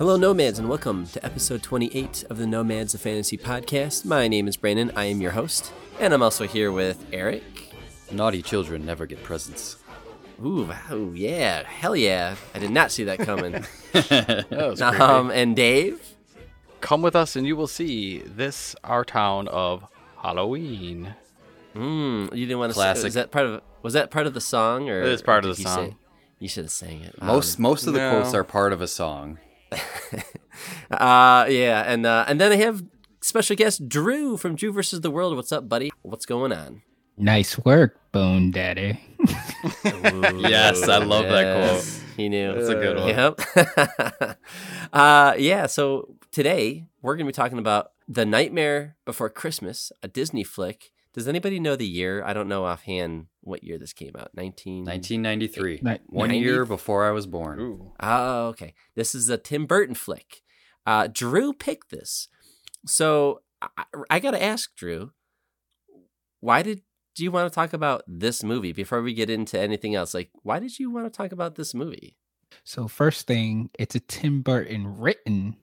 Hello, Nomads, and welcome to episode 28 of the Nomads of Fantasy podcast. My name is Brandon. I am your host, and I'm also here with Eric. Naughty children never get presents. Ooh, oh yeah, hell yeah! I did not see that coming. That was um, and Dave. Come with us and you will see this our town of Halloween. Mm, you didn't want to. Say, Classic. was that part of? Was that part of the song, or It is part of did the he say- song. you should have sang it. Most most of the no. quotes are part of a song. Uh, yeah, and uh, and then I have special guest Drew from Drew versus the World. What's up, buddy? What's going on? Nice work, Bone Daddy. Yes, I love that quote. He knew. That's a good one. Yep. uh, yeah. So today we're gonna be talking about The Nightmare Before Christmas, a Disney flick. Does anybody know the year? I don't know offhand what year this came out. Nineteen. 1993. Ni- One 90? year before I was born. Ooh. Oh, okay. This is a Tim Burton flick. Uh, Drew picked this. So I, I got to ask Drew, why did you want to talk about this movie before we get into anything else? Like, why did you want to talk about this movie? So first thing, it's a Tim Burton written,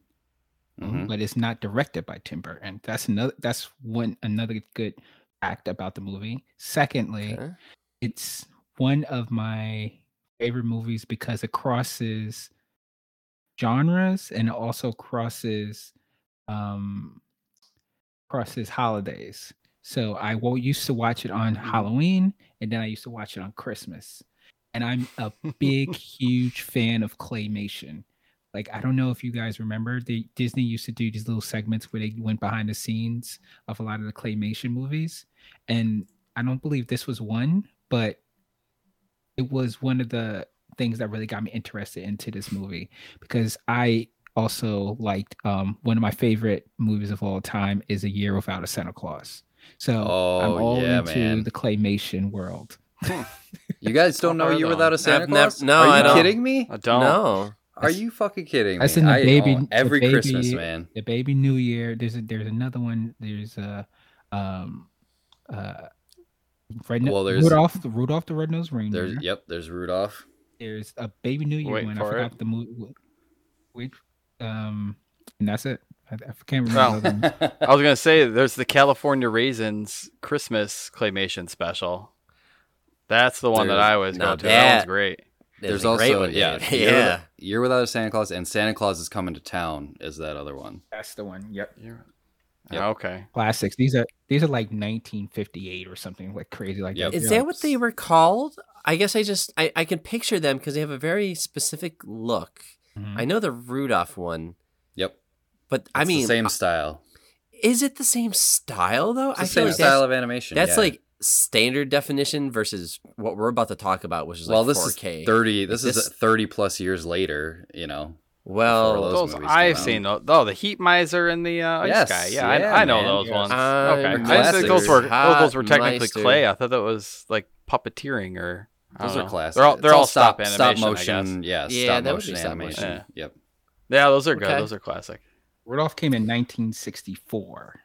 Mhm. but it's not directed by Tim Burton. That's another. That's one another good fact about the movie. Secondly, Okay. it's one of my favorite movies because it crosses genres and it also crosses um crosses holidays. So I used to watch it on Halloween and then I used to watch it on Christmas. And I'm a big huge fan of claymation. Like I don't know if you guys remember the Disney used to do these little segments where they went behind the scenes of a lot of the claymation movies and I don't believe this was one, but it was one of the things that really got me interested into this movie because I also liked um one of my favorite movies of all time is A Year Without a Santa Claus. So I'm Oh, all yeah, into man. the claymation world. You guys don't know I've you without a Santa I've nev- Claus? no, Are you I don't. kidding me? I don't. No. Are you fucking kidding That's me? in the I- baby oh, the every baby- Christmas, man. The Baby New Year. There's a, there's another one. There's a um uh Red Well, there's- Rudolph the Rudolph the Red-Nosed Reindeer. There's yep, there's Rudolph. There's a Baby New Year Waiting one. I for forgot it. the movie. Which um and that's it. I, I can't remember. Well, the other one. I was gonna say there's the California Raisins Christmas claymation special. That's the one that I always now go to. That one's great. There's, There's also great one, yeah, dude. Year yeah. Without- Year without a Santa Claus and Santa Claus is coming to town is that other one. That's the one. Yep. Yep. Okay. Classics. These are these are like 1958 or something like crazy like Yep. that. Is Yeah. that what they were called? I guess I just I, I can picture them because they have a very specific look. Mhm. I know the Rudolph one, Yep. but I mean, the same style. is it the same style though? It's the I feel same like style of animation. that's yeah. like standard definition versus what we're about to talk about, which is well, like this 4K. is thirty. This, This- is thirty plus years later. You know. well, before Those I've seen those. Oh, the Heat Miser and the uh, Ice Yes, Guy. Yeah, yeah, I, I know man. those Yes. ones. I'm okay. I a didn't think those were those were technically Meister. clay. I thought that was like puppeteering or Those don't are know. classic. They're all they're all stop, animation. stop I guess. motion. Yeah, Yeah, stop that would be motion stop animation. motion. Yep. Yeah, those are good. Okay. Those are classic. Rudolph came in 1964.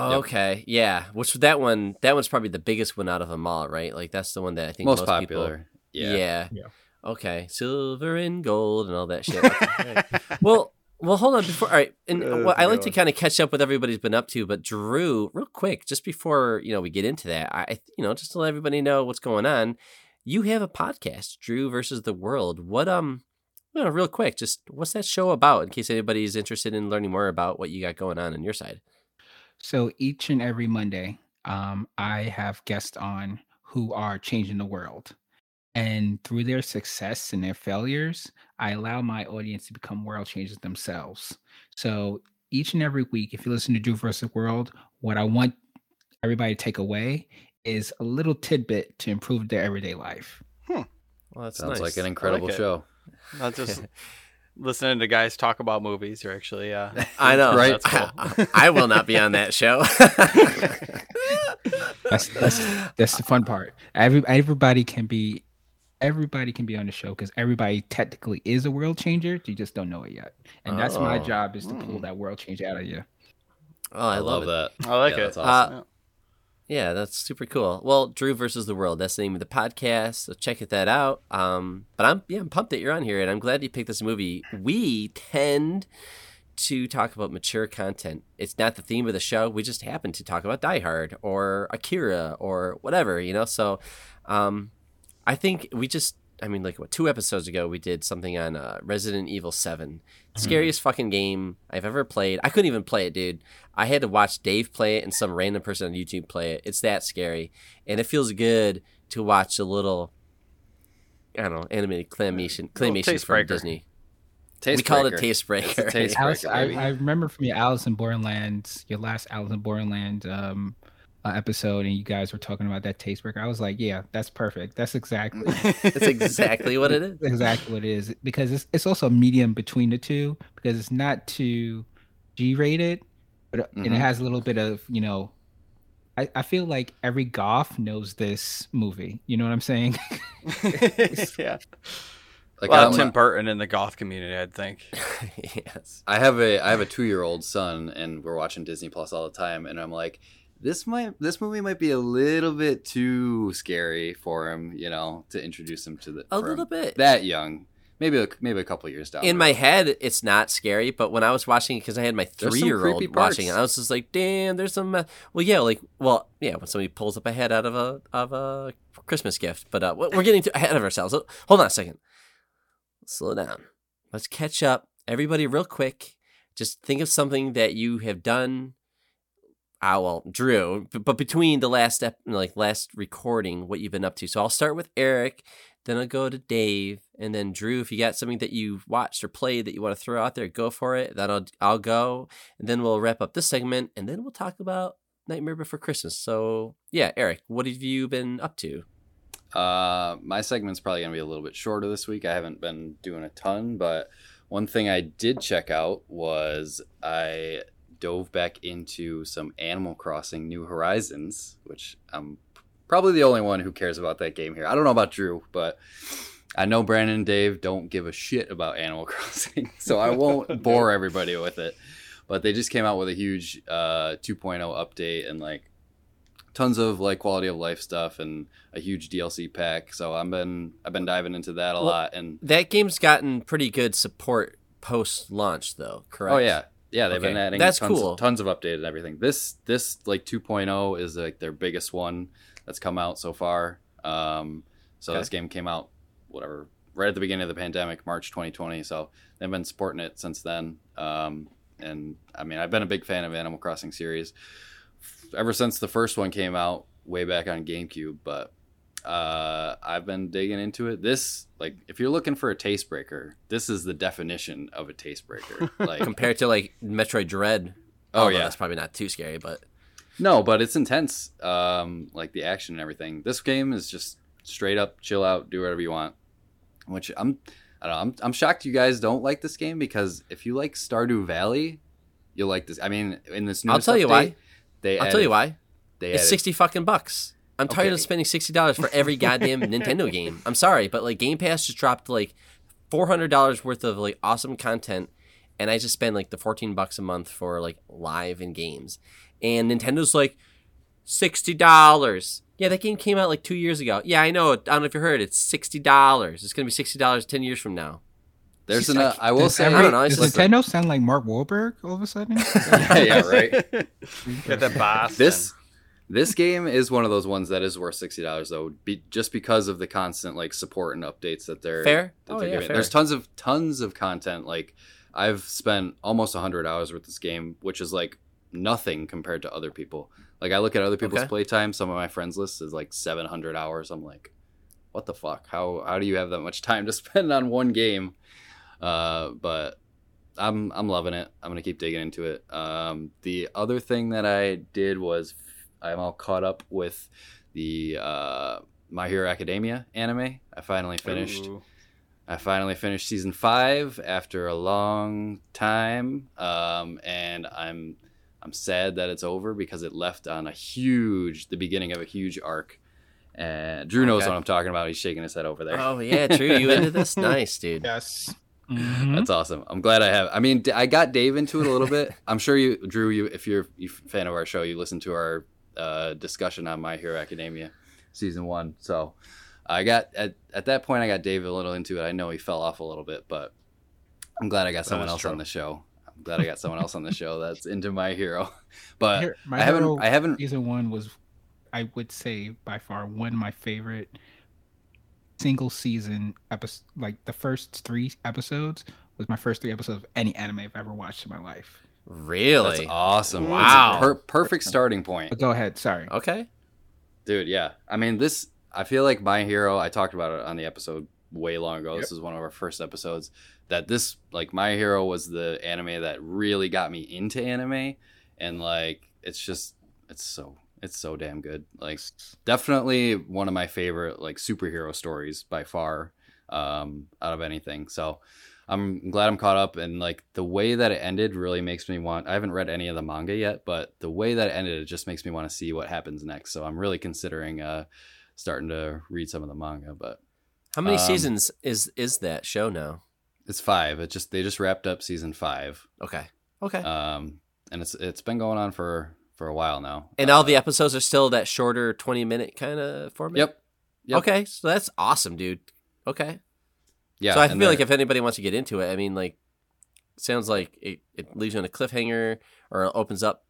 Oh, Yep. okay, yeah. Which that one? That one's probably the biggest one out of them all, right? Like that's the one that I think Most, most, popular. People, Yeah. yeah. Yeah. Okay, silver and gold and all that shit. Okay, well, well, hold on. Before, all right, and That's well, a I good like to kind of catch up with everybody's been up to. But Drew, real quick, just before you know we get into that, I, I- you know, just to let everybody know what's going on, you have a podcast, Drew versus the World. What um, you know, real quick, just what's that show about? In case anybody's interested in learning more about what you got going on on your side. So each and every Monday, um, I have guests on who are changing the world. And through their success and their failures, I allow my audience to become world changers themselves. So each and every week, if you listen to Drew versus the World, what I want everybody to take away is a little tidbit to improve their everyday life. Well, that's Sounds nice. like an incredible it. show. Not just listening to guys talk about movies. You're actually uh, I know, Right. That's cool. I, I will not be on that show. That's that's that's the fun part. Every everybody can be everybody can be on the show because everybody technically is a world changer. You just don't know it yet. And that's my Oh. job is to pull that world change out of you. oh, I, I, love, love that. I like Yeah, it. That's awesome. Yeah. Yeah, that's super cool. Well, Drew versus the World. That's the name of the podcast. So check that out. Um, but I'm yeah, I'm pumped that you're on here, and I'm glad you picked this movie. We tend to talk about mature content. It's not the theme of the show. We just happen to talk about Die Hard or Akira or whatever, you know. So, um, I think we just. I mean, like what two episodes ago, we did something on uh, Resident Evil 7 Scariest fucking game I've ever played. I couldn't even play it, dude. I had to watch Dave play it and some random person on YouTube play it. It's that scary, and it feels good to watch a little. I don't know, animated claymation, Little claymation taste from breaker. Disney. Taste we call it breaker. taste breaker. A taste Alice, breaker, I. I remember from your Alice in Borderland, your last Alice in Borderland um, episode, and you guys were talking about that taste breaker. I was like, yeah, that's perfect. That's exactly That's exactly what it is. exactly what it is because it's it's also a medium between the two because it's not too G rated, but uh, and it Mhm. has a little bit of you know. I, I feel like every goth knows this movie. You know what I'm saying? yeah. Like a lot I'm- of Tim Burton in the goth community, I'd think. yes. I have a I have a two year old son, and we're watching Disney Plus all the time, and I'm like, this might this movie might be a little bit too scary for him, you know, to introduce him to the A little bit. that young, maybe a, maybe a couple years down. in my head, it's not scary, but when I was watching it, because I had my three year old watching it. I was just like, "Damn, there's some." Uh, well, yeah, like, well, yeah, when somebody pulls up a head out of a of a Christmas gift, but uh, we're getting ahead of ourselves. Hold on a second. Slow down. Let's catch up, everybody, real quick. Just think of something that you have done. Ah, well, Drew, but between the last ep- like last recording, what you've been up to. So I'll start with Eric, then I'll go to Dave, and then Drew. If you got something that you've watched or played that you want to throw out there, go for it. Then I'll I'll go, and then we'll wrap up this segment, and then we'll talk about Nightmare Before Christmas. So yeah, Eric, what have you been up to? Uh, my segment's probably gonna be a little bit shorter this week. I haven't been doing a ton, but one thing I did check out was I dove back into some Animal Crossing New Horizons, which I'm probably the only one who cares about that game here. I don't know about Drew, but I know Brandon and Dave don't give a shit about Animal Crossing, so I won't bore everybody with it. But they just came out with a huge uh, 2.0 update and like tons of like quality of life stuff and a huge DLC pack. So I've been I've been diving into that a Well, lot and That game's gotten pretty good support post launch, though. Correct? oh yeah. Yeah, they've been adding that's tons, cool. tons of updated and everything. This this like 2.0 is like their biggest one that's come out so far. Um, so Okay. this game came out whatever right at the beginning of the pandemic, March 2020. So they've been supporting it since then. Um, and I mean, I've been a big fan of Animal Crossing series ever since the first one came out way back on GameCube. But uh, I've been digging into it. This, like, if you're looking for a taste breaker, this is the definition of a taste breaker. Like, Compared to like Metroid Dread. Oh, yeah. that's probably not too scary, but no, but it's intense. Um, like the action and everything. This game is just straight up chill out, do whatever you want. Which I'm, I don't know. I'm, I'm shocked you guys don't like this game because if you like Stardew Valley, you'll like this. I mean, in this new I'll tell you why. They I'll tell you why. They It's added- sixty fucking bucks. I'm tired of spending sixty dollars for every goddamn Nintendo game. I'm sorry, but like Game Pass just dropped like four hundred dollars worth of like awesome content, and I just spend like the fourteen bucks a month for like live and games. And Nintendo's like sixty dollars. Yeah, that game came out like two years ago. Yeah, I know. I don't know if you heard. It's sixty dollars. It's gonna be sixty dollars ten years from now. There's It's an. like- Uh, I will Does say. I don't know, Does just- Nintendo sound like Mark Wahlberg all of a sudden? yeah, yeah, right. Get that boss. This this game is one of those ones that is worth sixty dollars though, be, just because of the constant like support and updates that they're Fair? That Oh, they're yeah, giving. fair. There's tons of tons of content. Like I've spent almost hundred hours with this game, which is like nothing compared to other people. Like I look at other people's Okay. playtime. Some of my friends' list is like seven hundred hours. I'm like, what the fuck? How how do you have that much time to spend on one game? Uh, but I'm I'm loving it. I'm gonna keep digging into it. Um, the other thing that I did was I'm all caught up with the uh, My Hero Academia anime. I finally finished. Ooh. I finally finished season five after a long time, um, and I'm I'm sad that it's over because it left on a huge the beginning of a huge arc. And Drew knows Okay. what I'm talking about. He's shaking his head over there. Oh yeah, true. You into this? Nice, dude. yes. Mhm. That's awesome. I'm glad I have. I mean, I got Dave into it a little bit. I'm sure you, Drew, you if you're a fan of our show, you listen to our uh, discussion on My Hero Academia season one. So I got at at that point I got David a little into it. I know he fell off a little bit, but I'm glad I got someone else true. on the show. I'm glad I got someone else on the show that's into My Hero. But My I haven't Hero I haven't season one was, I would say, by far one of my favorite single season episode. Like the first three episodes was my first three episodes of any anime I've ever watched in my life. Really? That's awesome. Wow. It's a per- perfect starting point. But go ahead. Sorry. Okay. Dude, yeah. I mean, this, I feel like My Hero, I talked about it on the episode way long ago. This is one of our first episodes. That this, like, My Hero was the anime that really got me into anime. And, like, it's just, it's so, it's so damn good. Like, definitely one of my favorite, like, superhero stories by far um, out of anything. So, I'm glad I'm caught up and like the way that it ended really makes me want I haven't read any of the manga yet, but the way that it ended it just makes me want to see what happens next. So I'm really considering uh starting to read some of the manga, but How many Um, seasons is is that show now? it's 5. It just they just wrapped up season 5. Okay. Okay. Um and it's it's been going on for for a while now. and all Uh, the episodes are still that shorter 20 minute kind of format? Yep. Yep. Okay. So that's awesome, dude. Okay. Yeah. so I feel like if anybody wants to get into it, I mean, like, sounds like it, it leaves you on a cliffhanger or opens up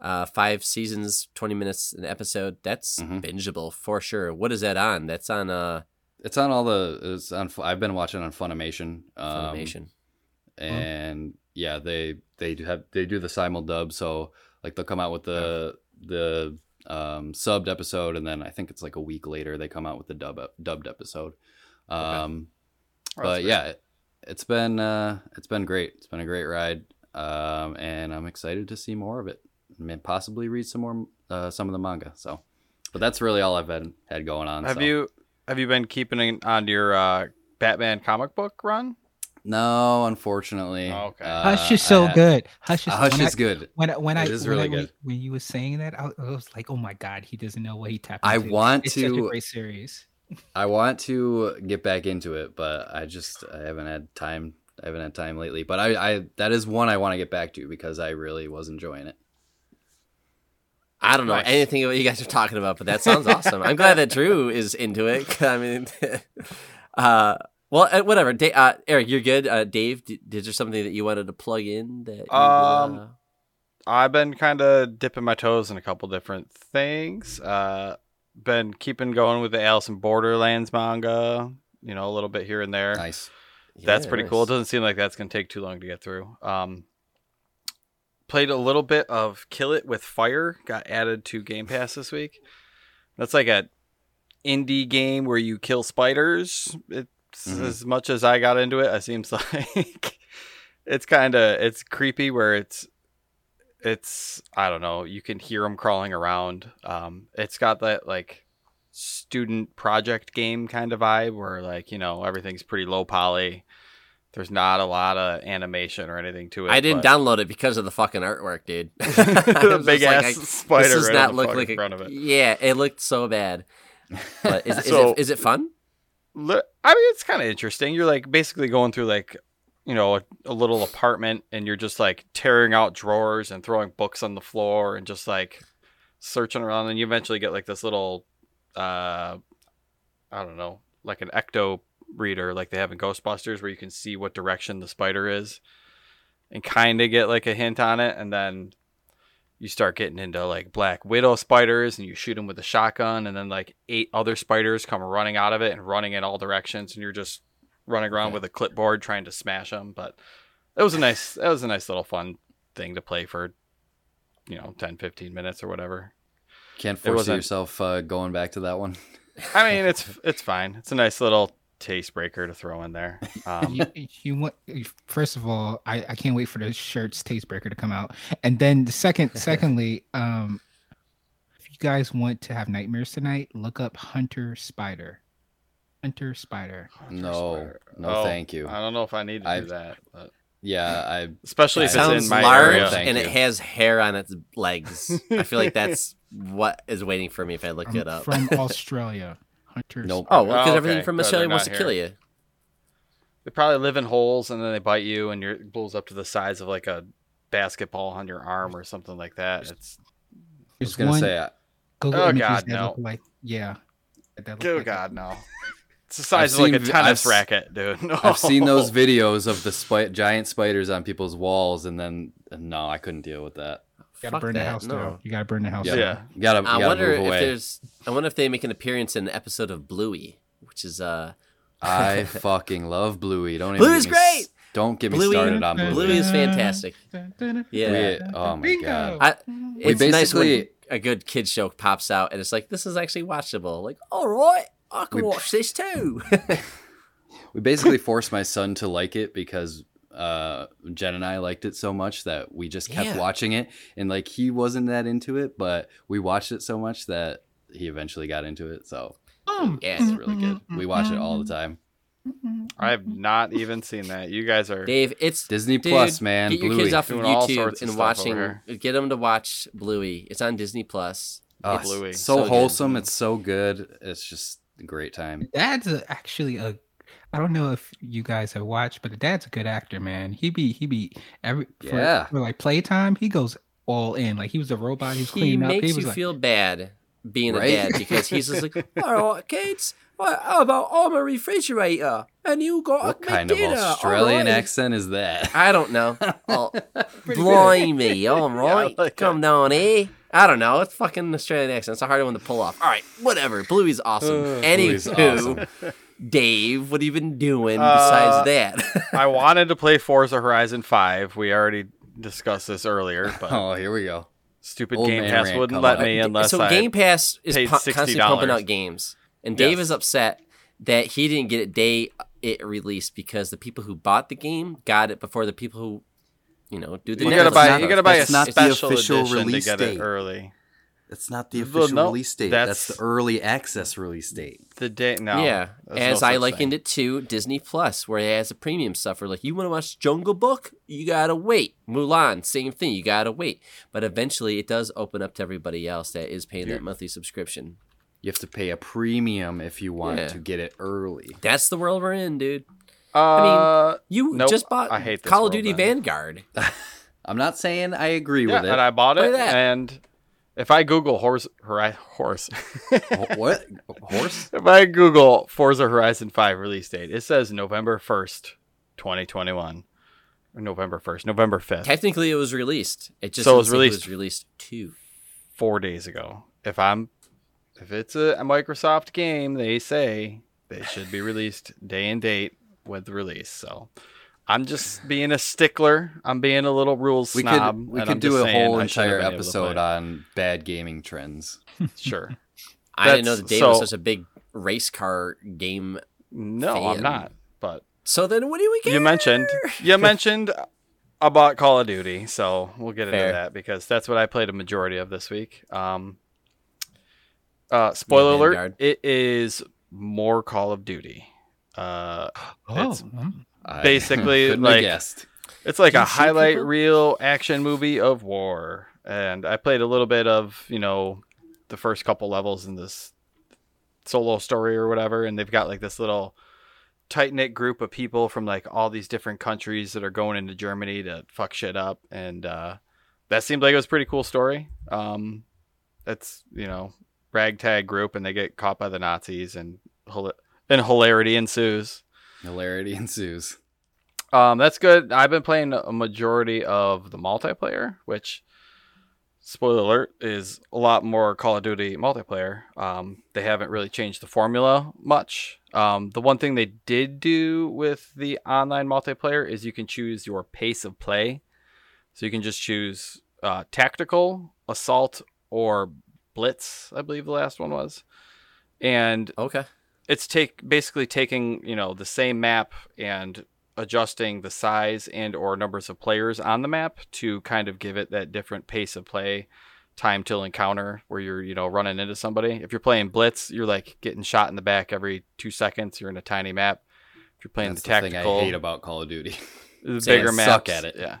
uh, five seasons, 20 minutes an episode. That's Mhm. bingeable for sure. What is that on? That's on uh, it's on all the it's on I've been watching on Funimation. Um, Funimation. and yeah they they do have they do the simul dub so like they'll come out with the the um subbed episode and then i think it's like a week later they come out with the dub dubbed episode um Oh, but great. yeah it, it's been uh it's been great it's been a great ride um and i'm excited to see more of it and possibly read some more uh some of the manga so but that's really all i've had had going on Have so. you have you been keeping on your uh, Batman comic book run? no unfortunately Oh, okay. Uh, Hush is so I- good. Hush is hush when I- good When I- when I It is when, really I- good. when you were saying that, I, I was like, "Oh my god, he doesn't know what he tapped." I into. want It's such a great series. I want to get back into it, but I just I haven't had time. I haven't had time lately. But I, I that is one I want to get back to because I really was enjoying it. I don't know Nice. anything what you guys are talking about, but that sounds awesome. I'm glad that Drew is into it. I mean, uh, well, uh, whatever. Da- uh, Eric, you're good. Uh, Dave, d- is there something that you wanted to plug in? That you, Um, uh, I've been kind of dipping my toes in a couple different things. Uh, been keeping going with the Alice in Borderlands manga, you know, a little bit here and there. Nice. That's yeah, pretty cool. It doesn't seem like that's going to take too long to get through. Um, played a little bit of Kill It with Fire. Got added to Game Pass this week. That's like a indie game where you kill spiders. It's Mhm. as much as I got into it. It seems like it's kind of it's creepy where it's it's I don't know. You can hear them crawling around. Um, it's got that like student project game kind of vibe where like you know everything's pretty low poly. There's not a lot of animation or anything to it. I didn't but- download it because of the fucking artwork, dude. The big ass like, spider this does right not look like a, front of it. Yeah, it looked so bad. But is, is, it, is it fun? I mean, it's kind of interesting. You're like basically going through like, you know, a, a little apartment, and you're just like tearing out drawers and throwing books on the floor, and just like searching around. And you eventually get like this little, uh, I don't know, like an ecto reader, like they have in Ghostbusters, where you can see what direction the spider is, and kind of get like a hint on it, and then. You start getting into like black widow spiders, and you shoot them with a shotgun, and then like eight other spiders come running out of it and running in all directions, and you're just running around Okay. with a clipboard trying to smash them. But it was a nice, that was a nice little fun thing to play for, you know, 10, 15 minutes or whatever. Can't It force yourself uh, going back to that one. I mean, it's it's fine. It's a nice little taste breaker to throw in there. Um, you, you want first of all, I, I can't wait for the shirts taste breaker to come out, and then the second, secondly, um, if you guys want to have nightmares tonight, look up Hunter Spider. Hunter Spider. No, Spider. no, Oh, thank you. I don't know if I need to I- do that, but Yeah, I especially It if sounds it's in my large area. And you. it has hair on its legs. I feel like that's what is waiting for me if I look From, it up. from Australia. Hunter. Nope. oh, well, because Oh, everything from Australia they're wants to not kill you. They probably live in holes and then they bite you, and your it blows up to the size of like a basketball on your arm or something like that. It's I was gonna one say uh, Google Oh, God, no. like yeah. Oh like God, no. It's the size of like seen a vi- tennis I've racket, dude. No. I've seen those videos of the spi- giant spiders on people's walls, and then no, I couldn't deal with that. You gotta Fuck burn the house no. down. You gotta burn the house Yeah, Yeah. you gotta, you I gotta wonder move if there's. I wonder if they make an appearance in an episode of Bluey, which is uh. I fucking love Bluey. Don't Bluey's even get me great! s- Don't get me Bluey- started on Bluey. Bluey is fantastic. Yeah. We- oh my god. I, it's nice when a good kid show pops out and it's like this is actually watchable. Like, all right, I can We- watch this too. we basically forced my son to like it because uh, Jen and I liked it so much that we just kept Yeah. watching it, and like he wasn't that into it, but we watched it so much that he eventually got into it. So Um, Yeah, it's really good. Mm-hmm, we watch it all the mm-hmm. time. Mm-hmm, I've not even seen that. You guys are. Dave, it's Disney dude, Plus, man. Get your Bluey. kids off of Doing all YouTube sorts of and watching. Get them to watch Bluey. It's on Disney Plus. Oh, It's Bluey. it's so, so good. wholesome. It's so good. It's just a great time. Dad's a, actually a. I don't know if you guys have watched, but the dad's a good actor, man. He be he be every for, Yeah. for like playtime. He goes all in. Like he was a robot. he's was He cleaning up. makes He was you like, feel bad being Right? a dad because he's just like, all right, kids. Well, how about I'm a refrigerator and you got What a kind of dinner, all Australian right." accent is that? I don't know. Oh, Pretty good. blimey! All right, like come down here. I don't know. It's fucking Australian accent. It's a hard one to pull off. All right, whatever. Bluey's awesome. Uh, Anywho, Bluey's awesome. Dave, what have you been doing Uh, besides that? I wanted to play Forza Horizon 5. We already discussed this earlier, but Oh, here we go. stupid Old Game Pass rant wouldn't let me unless so I. Game Pass is pu- constantly pumping out games, and Dave Yes. is upset that he didn't get it day it released because the people who bought the game got it before the people who, you know, do the you Netflix gotta buy. stuff. You gotta buy a That's not the special official edition to release get it date. early. That's not the Well, official no, release date. That's, that's- the early access release date. The day. No. yeah, as no I likened thing. it to Disney Plus, where it has a premium stuff. Where like you want to watch Jungle Book, you gotta wait. Mulan, same thing, you gotta wait. But eventually, it does open up to everybody else that is paying that monthly subscription. You have to pay a premium if you want Yeah. to get it early. That's the world we're in, dude. Uh, I mean, You Nope, just bought I hate Call of Duty then. Vanguard. I'm not saying I agree yeah, with it. and I bought it, and if I Google horse, hori- horse, what horse? if I Google Forza Horizon Five release date, it says November first, 2021, or November first, November fifth, Technically, it was released. It just So it was say released- was released too. four days ago. If I'm, if it's a, a Microsoft game, they say they should be released day and date with release. So. I'm just being a stickler. I'm being a little rules We snob. could we could do a whole I should have entire been able to play episode on bad gaming trends. Sure. I didn't know that That's- Dave was such a big race car game. No, Fan. I'm not. But So then, what do we get? you mentioned you mentioned about Call of Duty, so we'll get into that because that's what I played a majority of this week. Um, uh, spoiler alert: it is more Call of Duty. Uh, oh, It's- um, I Basically, like- guessed. It's like Do a highlight people? reel action movie of war. And I played a little bit of, you know, the first couple levels in this solo story or whatever. And they've got like this little tight knit group of people from like all these different countries that are going into Germany to fuck shit up. And uh, that seemed like it was a pretty cool story. Um, it's, you know, ragtag group and they get caught by the Nazis and, hila- and hilarity ensues. Hilarity ensues. Um, that's good. I've been playing a majority of the multiplayer, which, spoiler alert, is a lot more Call of Duty multiplayer. Um, they haven't really changed the formula much. Um, the one thing they did do with the online multiplayer is you can choose your pace of play. So you can just choose uh, tactical, assault, or blitz. I believe the last one was, and Okay. It's take basically taking you know the same map and adjusting the size and or numbers of players on the map to kind of give it that different pace of play time till encounter where you're you know running into somebody if you're playing blitz you're like getting shot in the back every two seconds you're in a tiny map if you're playing That's the the thing tactical I hate about Call of Duty. the bigger maps suck at it. yeah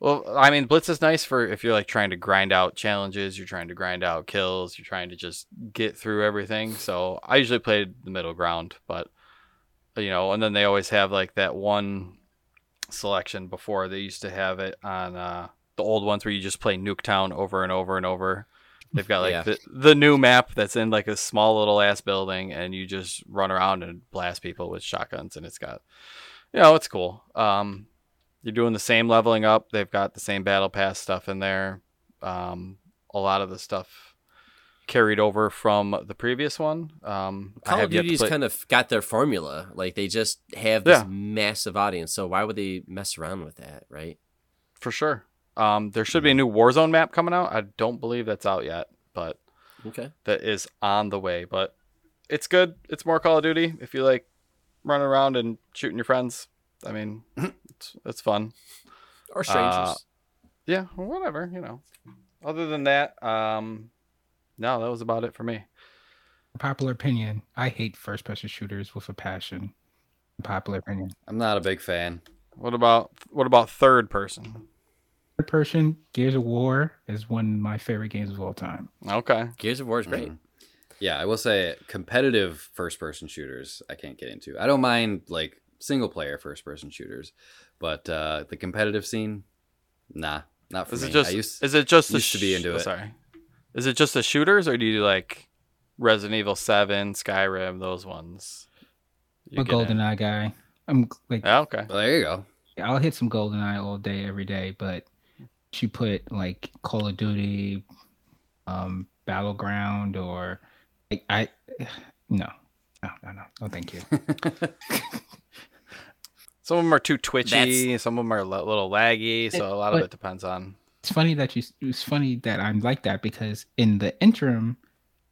well i mean blitz is nice for if you're like trying to grind out challenges you're trying to grind out kills you're trying to just get through everything so i usually played the middle ground but you know and then they always have like that one selection before they used to have it on uh the old ones where you just play nuketown over and over and over They've got like Yeah. the, the new map that's in like a small little ass building, and you just run around and blast people with shotguns, and it's got, you know, it's cool. Um, you're doing the same leveling up. They've got the same battle pass stuff in there. Um, a lot of the stuff carried over from the previous one. Um, Call of Duty's play- kind of got their formula. Like they just have this Yeah. massive audience. So why would they mess around with that, right? for sure. Um, there should be a new Warzone map coming out. I don't believe that's out yet, but Okay. that is on the way. But it's good. It's more Call of Duty. If you like running around and shooting your friends, I mean, it's, it's fun. Or strangers. Uh, Yeah, whatever. You know. Other than that, um, no, that was about it for me. Popular opinion. I hate first person shooters with a passion. Popular opinion. I'm not a big fan. What about what about third person? Third person, Gears of War is one of my favorite games of all time. Okay. Gears of War is great. Mhm. Yeah, I will say competitive first person shooters I can't get into. I don't mind like single player first person shooters, but uh, the competitive scene, nah, not for Is me. it just I used, is it just the used to be into oh, it. Sorry. Is it just the shooters or do you do like Resident Evil 7, Skyrim, those ones? I'm a get in? GoldenEye guy. I'm like, Yeah, okay. well, there you go. I'll hit some GoldenEye all day, every day, but you put like Call of Duty, um, Battleground, or like I, no, no, no, no, no, thank you. Some of them are too twitchy, some of them are a little laggy, so a lot of it depends on. It's funny that you. It's funny that I'm like that because in the interim,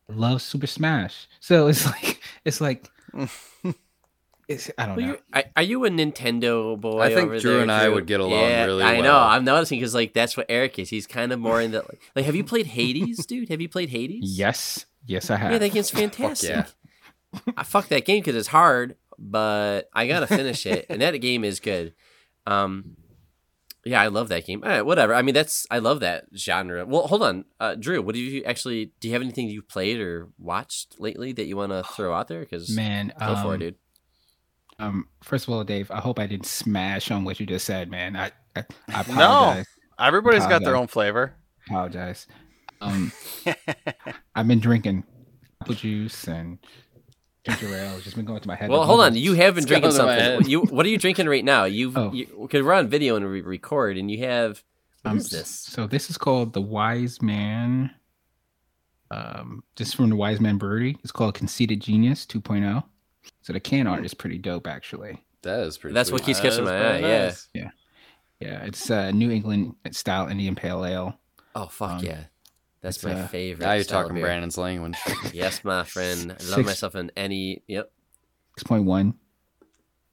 love Super Smash. So it's like it's like it's I don't Well, know. you're, are, are you a Nintendo boy? I think over Drew there, and I Drew? would get along yeah, really I know. well. I'm noticing because like that's what Eric is. He's kind of more in the like. Have you played Hades, dude? Have you played Hades? Yes, yes, I have. Yeah, that game's fantastic. yeah. I fuck that game because it's hard, but I gotta finish it, and that game is good. Um, yeah, I love that game. All right, whatever. I mean, that's I love that genre. Well, hold on, uh, Drew. What do you actually? Do you have anything you've played or watched lately that you want to throw out there? Because Man, go for it, um, dude. Um, first of all, Dave, I hope I didn't smash on what you just said, man. I I, I apologize. Everybody's got their own flavor. apologize. Um, I've been drinking apple juice and ginger ale. It's just been going to my head. Well, hold on. You have been drinking going to my something. You what are you drinking right now? You've Oh. you because we're on video and we record, and you have what Um, is this? So this is called the Wise Man. Um, this is from the Wise Man Brewery. It's called Conceited Genius 2.0. So the can art is pretty dope, actually. That is pretty. That's what keeps catching my eye. very Yeah. nice. Yeah, it's uh, New England style Indian Pale Ale. Oh fuck Um, yeah, that's it's, my uh, favorite. Now you're talking beer. Brandon's language. Yes, my friend. I love Six- myself in any. Yep. 6.1.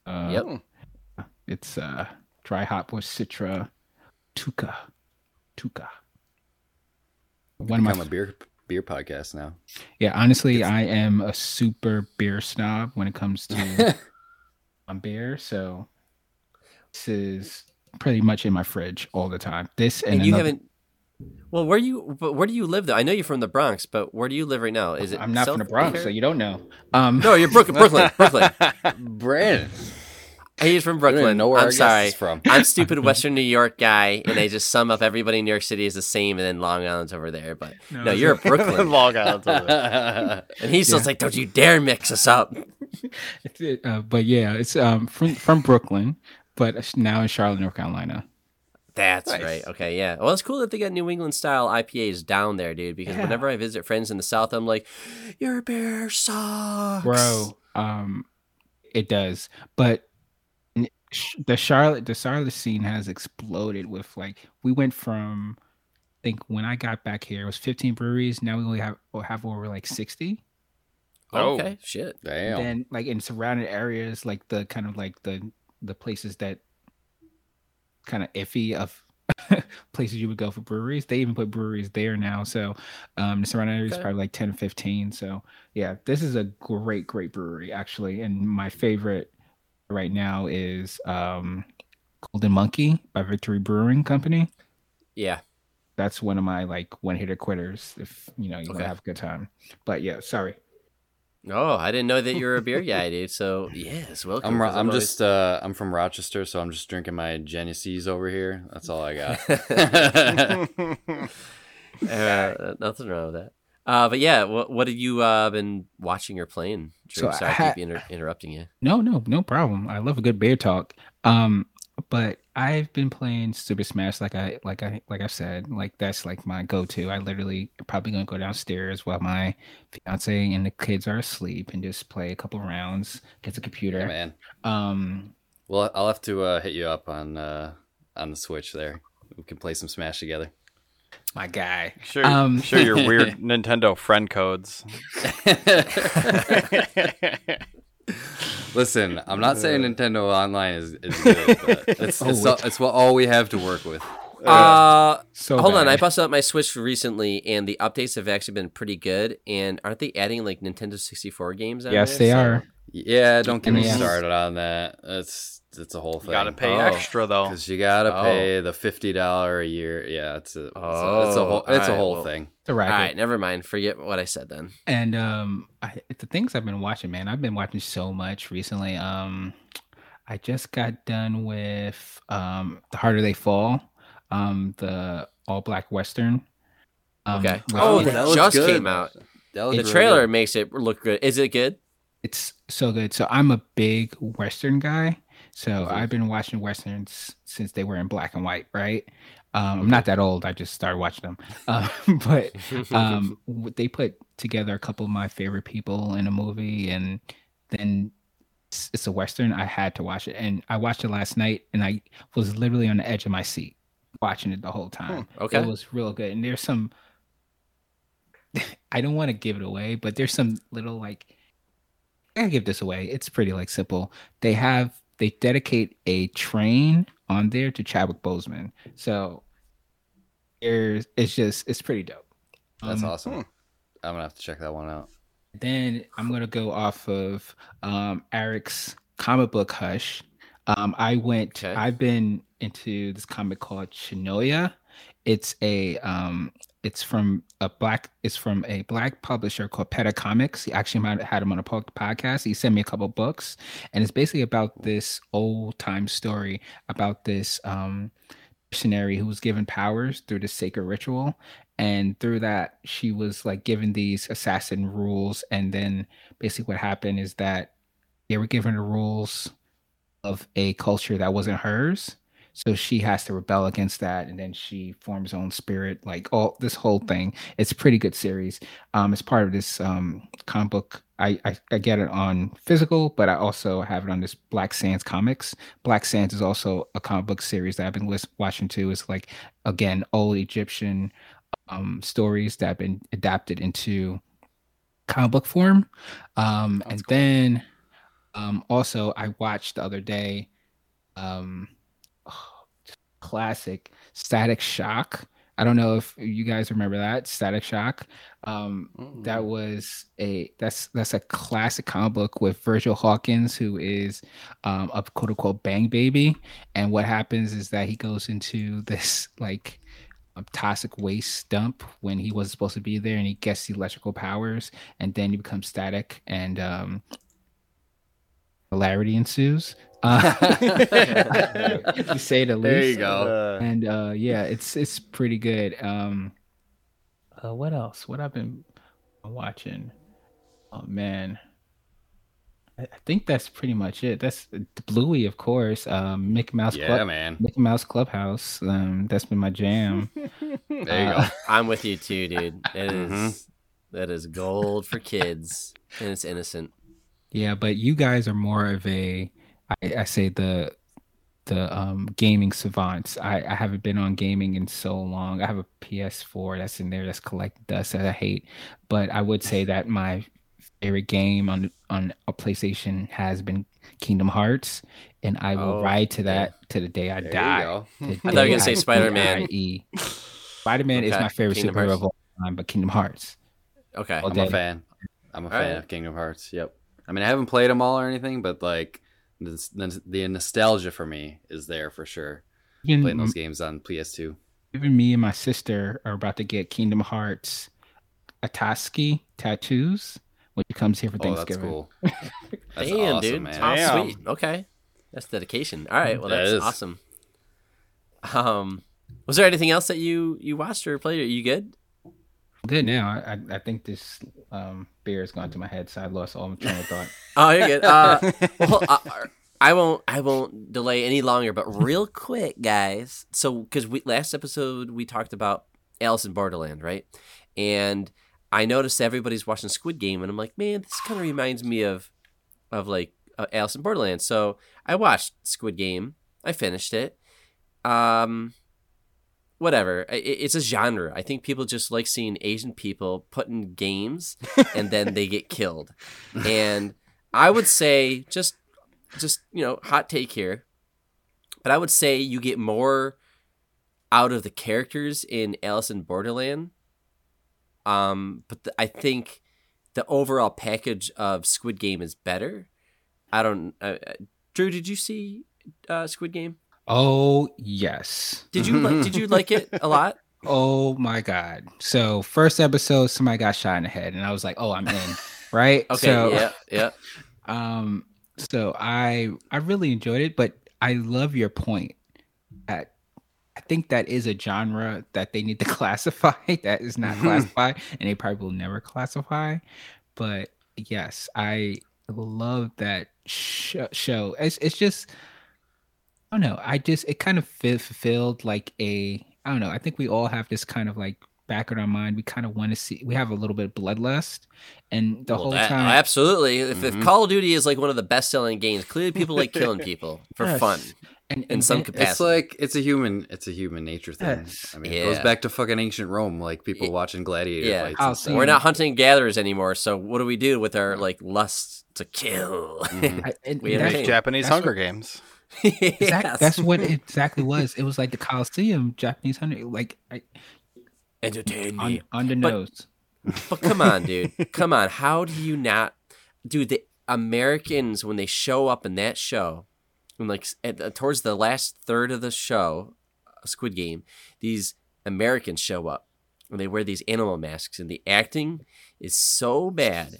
Uh, Yep. It's uh, dry hop with Citra Tuca. Tuca. One of my a beer beer podcast now. Yeah, honestly, I am a super beer snob when it comes to um, beer. So this is pretty much in my fridge all the time. This and, And you another- haven't. Well, where you? But where do you live though? I know you're from the Bronx, but where do you live right now? Is it? I'm not from the Bronx, here? so you don't know. Um, No, you're Brooklyn. Brooklyn. Brooklyn. Brandon, He's from I don't even Brooklyn. know where I'm guest sorry. from. I'm stupid Western New York guy, and they just sum up everybody in New York City is the same, and then Long Island's over there. But no, No, you're a Brooklyn, Long Island's over there. and he's just like, "Don't you dare mix us up." uh, but yeah, it's um from from Brooklyn, but now in Charlotte, North Carolina. That's Nice. right. Okay, yeah. Well, it's cool that they got New England style IPAs down there, dude. Because Yeah. whenever I visit friends in the South, I'm like, "Your beer sucks, bro. Um, it does, but the Charlotte, the Charlotte scene has exploded. With like, we went from, I think when I got back here, it was 15 breweries. Now we only have we'll have over like 60. Oh. Okay, shit. Damn. Then like in surrounding areas, like the kind of like the the places that kind of iffy of places you would go for breweries. They even put breweries there now. So um the surrounding area is probably like 10 15. So yeah, this is a great, great brewery actually. And my favorite right now is um Golden Monkey by Victory Brewing Company. Yeah. That's one of my like one hitter quitters if you know you want to have a good time. But yeah, sorry. Oh, I didn't know that you were a beer guy, dude. So yes, welcome. I'm, ro- I'm always- just uh, I'm from Rochester, so I'm just drinking my Genesees over here. That's all I got. Uh, nothing wrong with that. Uh, but yeah, what what have you uh, been watching or playing? Drew? So Sorry, I ha- keep inter- interrupting you. No, no, no problem. I love a good beer talk. Um, but I've been playing Super Smash like I like I like I said, like that's like my go-to. I literally probably gonna go downstairs while my fiance and the kids are asleep and just play a couple rounds, get the computer. Yeah, man. Um, Well, I'll have to uh, hit you up on uh, on the Switch there. We can play some Smash together. my guy. Sure, Um, sure your weird Nintendo friend codes. Listen, I'm not saying Nintendo Online is, is good, but it's, Oh, it's, all, it's what all we have to work with. Uh, So hold on, I busted up my Switch recently, and the updates have actually been pretty good. And aren't they adding like Nintendo 64 games? On Yes, there? they So- are. Yeah, don't get me NES. started on that. It's it's a whole thing. You gotta pay Oh. extra though. because you gotta Oh. pay the fifty dollar a year. Yeah, it's a it's a, it's a Oh, whole it's a alright, whole well- thing. It's a All racket. right, never mind. Forget what I said then. And um, I, the things I've been watching, man, I've been watching so much recently. Um, I just got done with um, The Harder They Fall, um, the all black western. Um, Okay. Oh, that that looks just good. came out. That The really trailer good. makes it look good. Is it good? it's so good. So I'm a big western guy. So Mhm. I've been watching westerns since they were in black and white, right? Um, I'm not that old. I just started watching them. Um, but um they put together a couple of my favorite people in a movie and then it's, it's a western i had to watch it and i watched it last night and i was literally on the edge of my seat watching it the whole time okay. it was real good and there's some i don't want to give it away but there's some little like i gotta give this away it's pretty like simple they have they dedicate a train on there to chadwick boseman so there's it's just it's pretty dope That's Um, awesome. I'm gonna have to check that one out. then I'm gonna go off of um, Eric's comic book hush. Um, I went. Okay. I've been into this comic called Shinoya. It's a. Um, it's from a black. It's from a black publisher called Peta Comics. He actually might have had him on a podcast. He sent me a couple books, and it's basically about this old time story about this um, missionary who was given powers through the sacred ritual and through that she was like given these assassin rules and then basically what happened is that they were given the rules of a culture that wasn't hers so she has to rebel against that and then she forms her own spirit like all this whole thing. It's a pretty good series. Um it's part of this um comic book. I, I i get it on physical but i also have it on this black sands comics. Black sands is also a comic book series that i've been lis- watching too. It's like again old egyptian um, stories that have been adapted into comic book form. Um, and then um, also, I watched the other day um, classic Static Shock. I don't know if you guys remember that Static Shock. Um, that was a that's that's a classic comic book with Virgil Hawkins, who is um, a quote unquote bang baby. And what happens is that he goes into this like a toxic waste dump when he wasn't supposed to be there, and he gets the electrical powers, and then he becomes static, and um, hilarity ensues. Uh, to say the least. There you go. Uh, And uh, yeah, it's it's pretty good. Um, uh, what else? What I've been watching? Oh man, I, I think that's pretty much it. That's the Bluey, of course. Um, Mickey Mouse Yeah, Club, man. Mickey Mouse Clubhouse. Um, that's been my jam. There you Uh, go. I'm with you too, dude. That is Mhm. that is gold for kids, and it's innocent. Yeah, but you guys are more of a, I, I say the, the um gaming savants. I, I haven't been on gaming in so long. I have a PS4 that's in there that's collecting dust that I hate, but I would say that my favorite game on on a PlayStation has been Kingdom Hearts, and I will Oh, ride to yeah. that to the day I There die. you go. The I thought you were gonna say Spider-Man. die. Spider-Man is my favorite Kingdom superhero Hearts. of all time, but Kingdom Hearts. Okay. I'm a fan. I'm a All fan right. of Kingdom Hearts. Yep. I mean, I haven't played them all or anything, but like the, the, the nostalgia for me is there for sure. Even Playing those games on PS2. even me and my sister are about to get Kingdom Hearts Ataski tattoos when she comes here for Oh, that's Thanksgiving. cool. That's Damn, awesome, dude. man. Oh, Damn. sweet. Okay. That's dedication. All right. Well, that's is. awesome. Um, was there anything else that you you watched or played? Are you good? Good now. I, I, I think this um, beer has gone to my head, so I lost all my train of thought. Oh, you're good. Uh, well, uh, I won't. I won't delay any longer. But real quick, guys. So, because we last episode we talked about Alice in Borderland, right? And I noticed everybody's watching Squid Game, and I'm like, man, this kind of reminds me of, of like uh, Alice in Borderland. So I watched Squid Game. I finished it. Um, whatever. It's a genre. I think people just like seeing Asian people put in games, and then they get killed. And I would say just just you know hot take here, but I would say you get more out of the characters in Alice in Borderland. Um, but the, I think the overall package of Squid Game is better. I don't. Uh, Drew, did you see uh, Squid Game? Oh yes. Did you like? did you like it a lot? Oh my god. So first episode, somebody got shot in the head, and I was like, oh, I'm in. Right. Okay. So, yeah. Yeah. Um. So I I really enjoyed it, but I love your point. At I think that is a genre that they need to classify that is not classified, and they probably will never classify. But yes, I love that sh- show. It's it's just don't know. I just it kind of fulfilled like a I don't know. I think we all have this kind of like back in our mind. We kind of want to see. We have a little bit of bloodlust, and the Well, whole that- time absolutely. If, if Mhm. Call of Duty is like one of the best selling games, clearly people like killing people for Yes. fun. and, in some then- capacity. It's like it's a human it's a human nature thing. Yes. I mean, it goes back to fucking ancient Rome, like people Yeah. watching gladiator Yeah. fights. I'll see. We're not hunting gatherers anymore. So what do we do with our like lust to kill? Mhm. I, We that's, entertain. Japanese Hunger what- Games. exact- Yes. that's what it exactly was. It was like the Coliseum, Japanese hunter, like I, entertain on, me. on the But- nose. But come on, dude. Come on. How do you not, dude? The Americans when they show up in that show, when like at, uh, towards the last third of the show, uh, Squid Game, these Americans show up and they wear these animal masks, and the acting is so bad.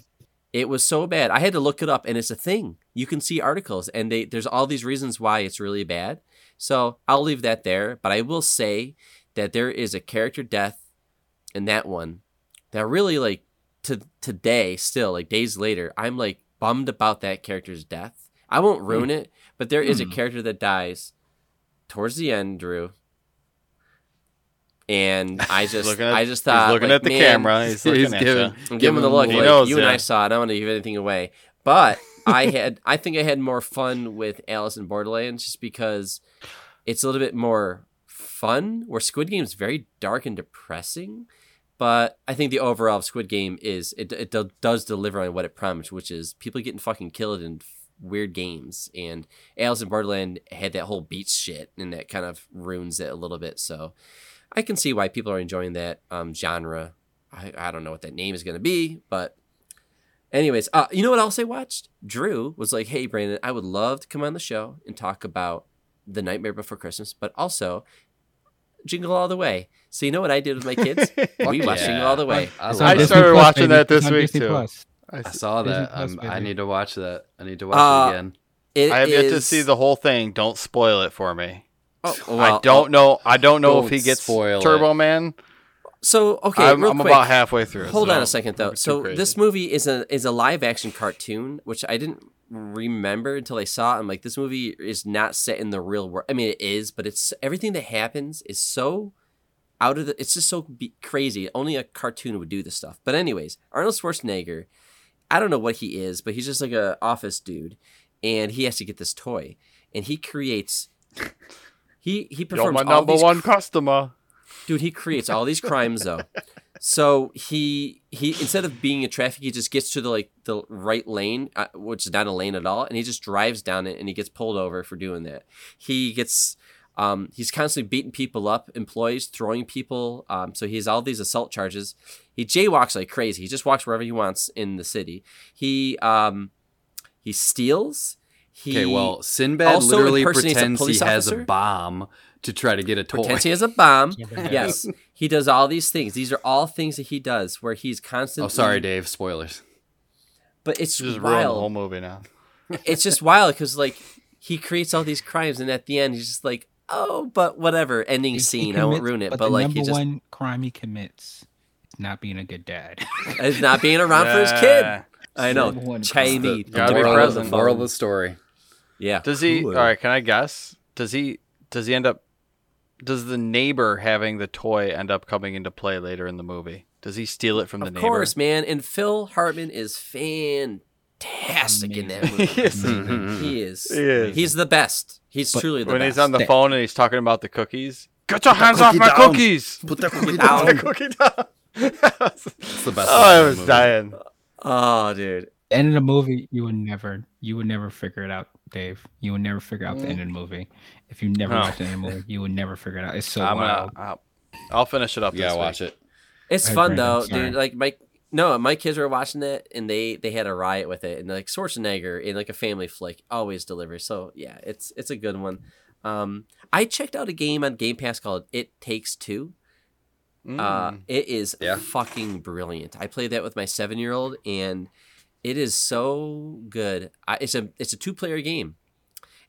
It was so bad. I had to look it up, and it's a thing. You can see articles, and they there's all these reasons why it's really bad. So I'll leave that there. But I will say that there is a character death in that one that really like to today still like days later i'm like bummed about that character's death i won't ruin it but there is a Hmm. character that dies towards the end drew and i just at- i just thought he's looking like, at the man, camera. He's looking He's at giving- you. I'm giving him the look the like knows you and i saw it i don't want to give anything away but i had i think i had more fun with alice in borderlands just because it's a little bit more fun where squid game is very dark and depressing but I think the overall of Squid Game is it, it do- does deliver on what it promised, which is people getting fucking killed in f- weird games. And Alice in Borderland had that whole beach shit, and that kind of ruins it a little bit. So I can see why people are enjoying that um, genre. I, I don't know what that name is going to be, but anyways, uh, you know what else I watched? Drew was like, "Hey, Brandon, I would love to come on the show and talk about The Nightmare Before Christmas, but also." Jingle All the Way. So you know what I did with my kids? we watched yeah. Jingle All the Way. I, It's I started Plus, watching baby. that this week, Disney too. Plus. I, I saw that. Plus, I'm- I baby. need to watch that. I need to watch Uh, it again. It I have yet to see the whole thing. Don't spoil it for me. Oh, I don't oh. know. I don't know if Don't he gets spoil Turbo it. Man. So okay, I'm, I'm about halfway through. Hold so on a second though. don't be too So crazy. this movie is a is a live action cartoon, which I didn't remember until I saw it. I'm like, this movie is not set in the real world. I mean, it is, but it's everything that happens is so out of the. It's just so be- crazy. Only a cartoon would do this stuff. But anyways, Arnold Schwarzenegger. I don't know what he is, but he's just like a office dude, and he has to get this toy, and he creates. He he performs You're my all number these one customer. dude he creates all these crimes though. So he he instead of being in traffic he just gets to the like the right lane uh, which is not a lane at all and he just drives down it and he gets pulled over for doing that. He gets um, he's constantly beating people up employees throwing people um, so he has all these assault charges. He jaywalks like crazy. He just walks wherever he wants in the city. He um, he steals he Okay, well, Sinbad also literally impersonates a pretends he police has officer? a bomb to try to get a toy. pretends he has a bomb yes he does all these things these are all things that he does where he's constantly oh, sorry, Dave. Spoilers. but it's You just ruined the whole movie now. it's just wild because like he creates all these crimes and at the end he's just like oh but whatever ending He- he scene i won't ruin it but, the like number he just one crime he commits is not being a good dad. He's not being around for his kid. I know. Number Chinese. The, the Gotta be the present. moral of the story. Yeah. Does he? Cool. All right. Can I guess? Does he? Does he end up? Does the neighbor having the toy end up coming into play later in the movie? Does he steal it from the Of neighbor? Of course, man. And Phil Hartman is fantastic in that movie. Yes. Mm-hmm. He is. He is. He's the best. He's But truly the when best. When he's on the phone and he's talking about the cookies. Get your the hands off cookie my down. cookies! Put that cookie Down. down. Put the cookie down. It's the best. oh, I was dying. oh, dude. End of the movie, you would never, you would never figure it out, Dave. You would never figure out the Mm. end of the movie. If you never No. watched the end of the movie, you would never figure it out. It's so I'm wild. gonna. I'll, I'll finish it up. Yeah, this gotta week. watch it. It's Hi, fun Brandon. though, Sorry. dude. Like my no, my kids were watching it and they they had a riot with it, and like Schwarzenegger in like a family flick always delivers. So yeah, it's it's a good one. Um, I checked out a game on Game Pass called It Takes Two. Uh, Mm. it is Yeah. fucking brilliant. I played that with my seven year old, and it is so good. I, it's a it's a two player game,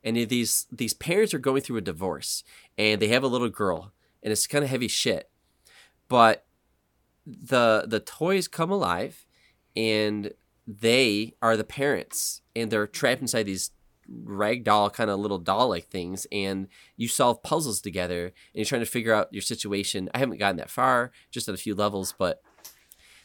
and these these parents are going through a divorce, and they have a little girl, and it's kind of heavy shit, but the the toys come alive, and they are the parents, and they're trapped inside these rag doll kind of little doll like things and you solve puzzles together and you're trying to figure out your situation. I haven't gotten that far just at a few levels but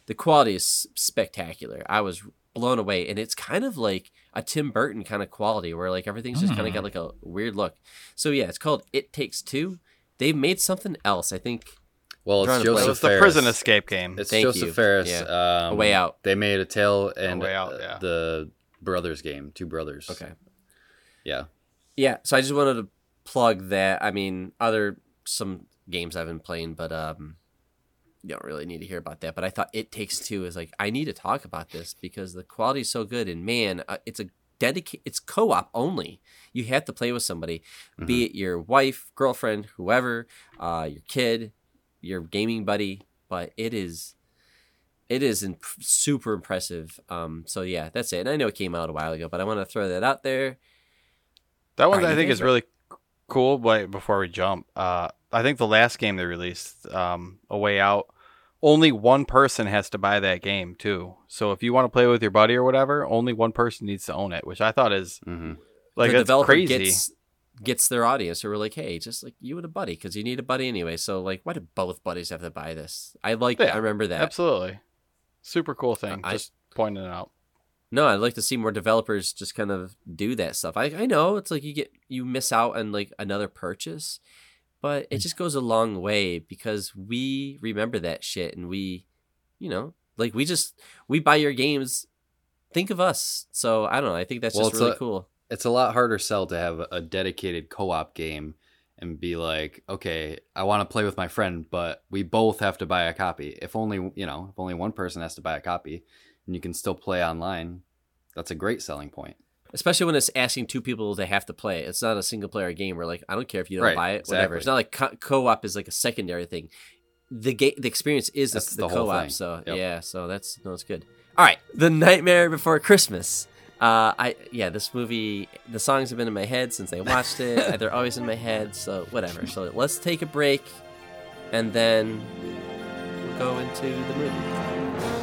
the quality is spectacular. I was blown away and it's kind of like a tim burton kind of quality where like everything's just kind of Mm. got like a weird look so yeah it's called it takes two they've made something else i think Well, it's to play. It Josef was the prison escape game. It's Thank Josef you. Fares. Yeah. Um, A Way Out. They made a tale and Way Out, uh, yeah. the brothers game, two brothers. okay Yeah. yeah so i just wanted to plug that i mean other some games i've been playing but um you don't really need to hear about that but i thought it takes two is like i need to talk about this because the quality is so good and man uh, it's a dedicated it's co-op only. You have to play with somebody be it your wife girlfriend whoever uh your kid your gaming buddy but it is it is imp- super impressive. Um so yeah that's it. And i know it came out a while ago but i want to throw that out there. That one I think is really cool. Wait, before we jump, uh, I think the last game they released, um, A Way Out, only one person has to buy that game too. So if you want to play with your buddy or whatever, only one person needs to own it, which I thought is hmm like the that's developer crazy. gets gets their audience who are like, hey, just like you and a buddy, because you need a buddy anyway. So like, why do both buddies have to buy this? I like. Yeah, I remember that. Absolutely, super cool thing. I- just pointing it out. No, I'd like to see more developers just kind of do that stuff. I I know it's like you get you miss out on like another purchase, but it mm. just goes a long way because we remember that shit and we, you know, like we just we buy your games. Think of us. So I don't know. I think that's Well, just really a- cool. It's a lot harder sell to have a dedicated co-op game and be like, okay, I want to play with my friend, but we both have to buy a copy. If only you know, if only one person has to buy a copy, and you can still play online, that's a great selling point. Especially when it's asking two people to have to play. It's not a single player game where like I don't care if you don't Right, buy it, whatever. It's not like co- co-op is like a secondary thing. The game, the experience is the, That's the, the whole co-op. So Yep. yeah, so that's no, it's good. All right, The Nightmare Before Christmas. Uh, I yeah, this movie. The songs have been in my head since I watched it. They're always in my head. So whatever. So let's take a break, and then we'll go into the movie.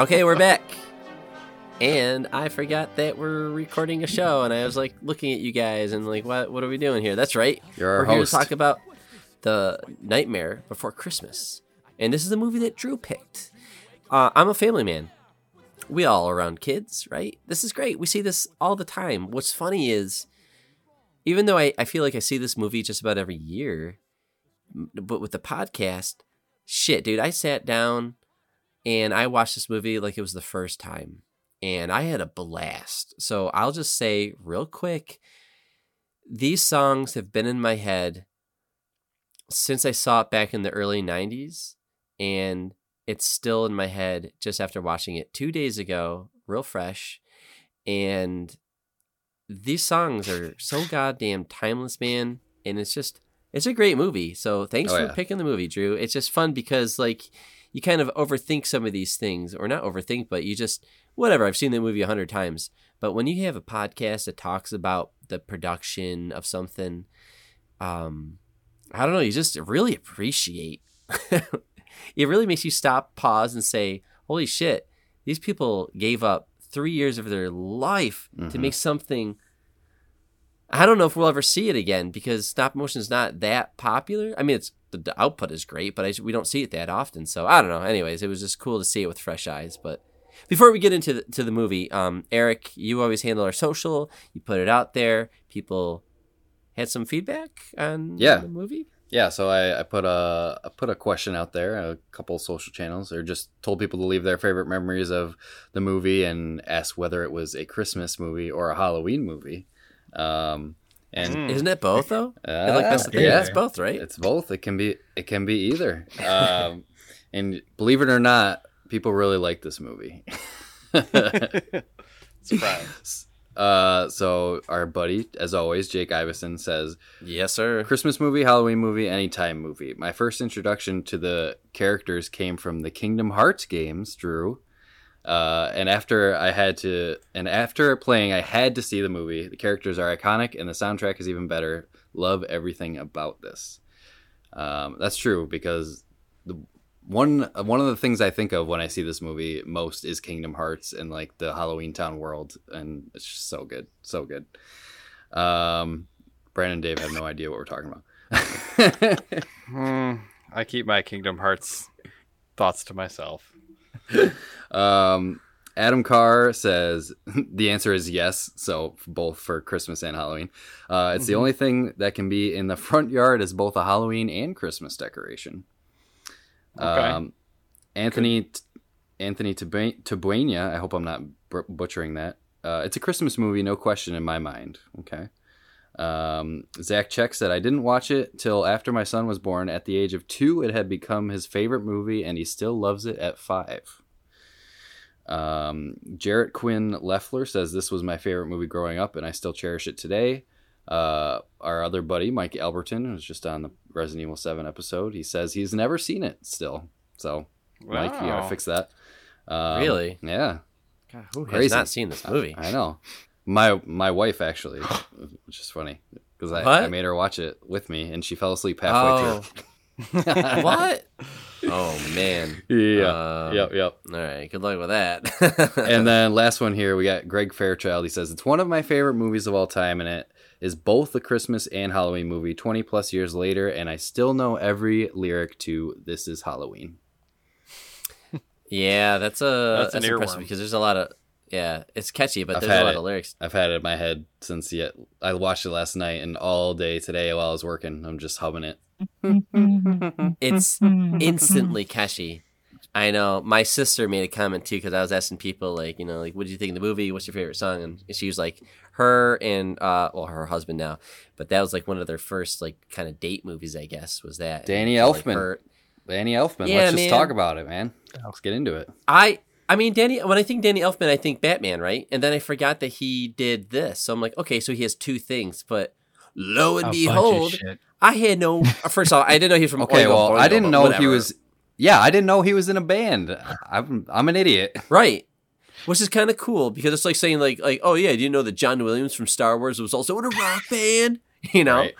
Okay, we're back. And I forgot that we're recording a show, and I was like looking at you guys and like, what what are we doing here? That's right. You're our we're here to talk about the Nightmare Before Christmas, and this is the movie that Drew picked. Uh, I'm a family man. We all around kids, right? This is great. We see this all the time. What's funny is, even though I, I feel like I see this movie just about every year, but with the podcast, shit, dude, I sat down and I watched this movie like it was the first time, and I had a blast. So I'll just say real quick these songs have been in my head since I saw it back in the early 90s, and it's still in my head just after watching it two days ago, real fresh. And these songs are so goddamn timeless, man, and it's just it's a great movie. So thanks Oh, for yeah. picking the movie, Drew. It's just fun because like you kind of overthink some of these things, or not overthink, but you just whatever. I've seen the movie a hundred times, but when you have a podcast that talks about the production of something, um, I don't know, you just really appreciate. it really makes you stop, pause, and say, "Holy shit! These people gave up three years of their life to Mhm. make something." I don't know if we'll ever see it again because stop motion is not that popular. I mean, it's the, the output is great, but I, we don't see it that often. So I don't know. Anyways, it was just cool to see it with fresh eyes. But before we get into the, to the movie, um, Eric, you always handle our social. You put it out there. People had some feedback on Yeah. the movie. Yeah, so I, I put a I put a question out there, a couple social channels, or just told people to leave their favorite memories of the movie and ask whether it was a Christmas movie or a Halloween movie. Um, and Mm. Isn't it both though? uh, like that's, yeah. yeah, it's both, right? it's both. It can be it can be either. Um, and believe it or not, people really like this movie. Surprise. uh, so our buddy, as always, Jake Iverson says, yes, sir. Christmas movie, Halloween movie, anytime movie. My first introduction to the characters came from the Kingdom Hearts games, Drew. Uh, and after I had to, and after playing, I had to see the movie. The characters are iconic, and the soundtrack is even better. Love everything about this. Um, that's true because the one one of the things I think of when I see this movie most is Kingdom Hearts and like the Halloween Town world, and it's just so good, so good. Um, Brandon and Dave have no idea what we're talking about. Hmm, I keep my Kingdom Hearts thoughts to myself. um, Adam Carr says the answer is yes. So both for Christmas and Halloween. Uh, it's the only thing that can be in the front yard as both a Halloween and Christmas decoration. Okay. Um, Anthony Anthony Tabu- Tabuena. I hope I'm not butchering that. Uh, it's a Christmas movie, no question in my mind. Okay. Um, Zach Check said I didn't watch it till after my son was born. At the age of two, it had become his favorite movie, and he still loves it at five. Um, Jarrett Quinn Leffler says this was my favorite movie growing up, and I still cherish it today. Uh, our other buddy Mike Alberton, who was just on the Resident Evil Seven episode, he says he's never seen it still. So, Mike, you gotta fix that. Um, Really? Yeah, God, who has not seen this movie? I know. My my wife actually, which is funny because I, I made her watch it with me, and she fell asleep halfway Oh, through. what? Oh man. yeah. Um, yep. Yep. All right. Good luck with that. and then last one here, we got Greg Fairchild. He says it's one of my favorite movies of all time, and it is both the Christmas and Halloween movie. Twenty plus years later, and I still know every lyric to "This Is Halloween." yeah, that's a That's that's, an impressive earworm. because there's a lot of yeah, it's catchy, but I've there's a had lot it. of lyrics. I've had it in my head since yet. I watched it last night, and all day today while I was working, I'm just humming it. It's instantly catchy. I know. My sister made a comment too because I was asking people like, you know, like, what do you think of the movie? What's your favorite song? And she was like, her and uh, well, her husband now, but that was like one of their first like kind of date movies, I guess. Was that Danny And, like, Elfman. her- Danny Elfman. Yeah, Let's just man. talk about it, man. Let's get into it. I I mean Danny when I think Danny Elfman I think Batman right and then I forgot that he did this so I'm like okay so he has two things but lo and A behold. I had no first of all I didn't know he was from Okay, Oingo well, I didn't but know he was. Yeah, I didn't know he was in a band. I'm I'm an idiot. right which is kind of cool because it's like saying like like oh yeah do you know that John Williams from Star Wars was also in a rock band you know Right.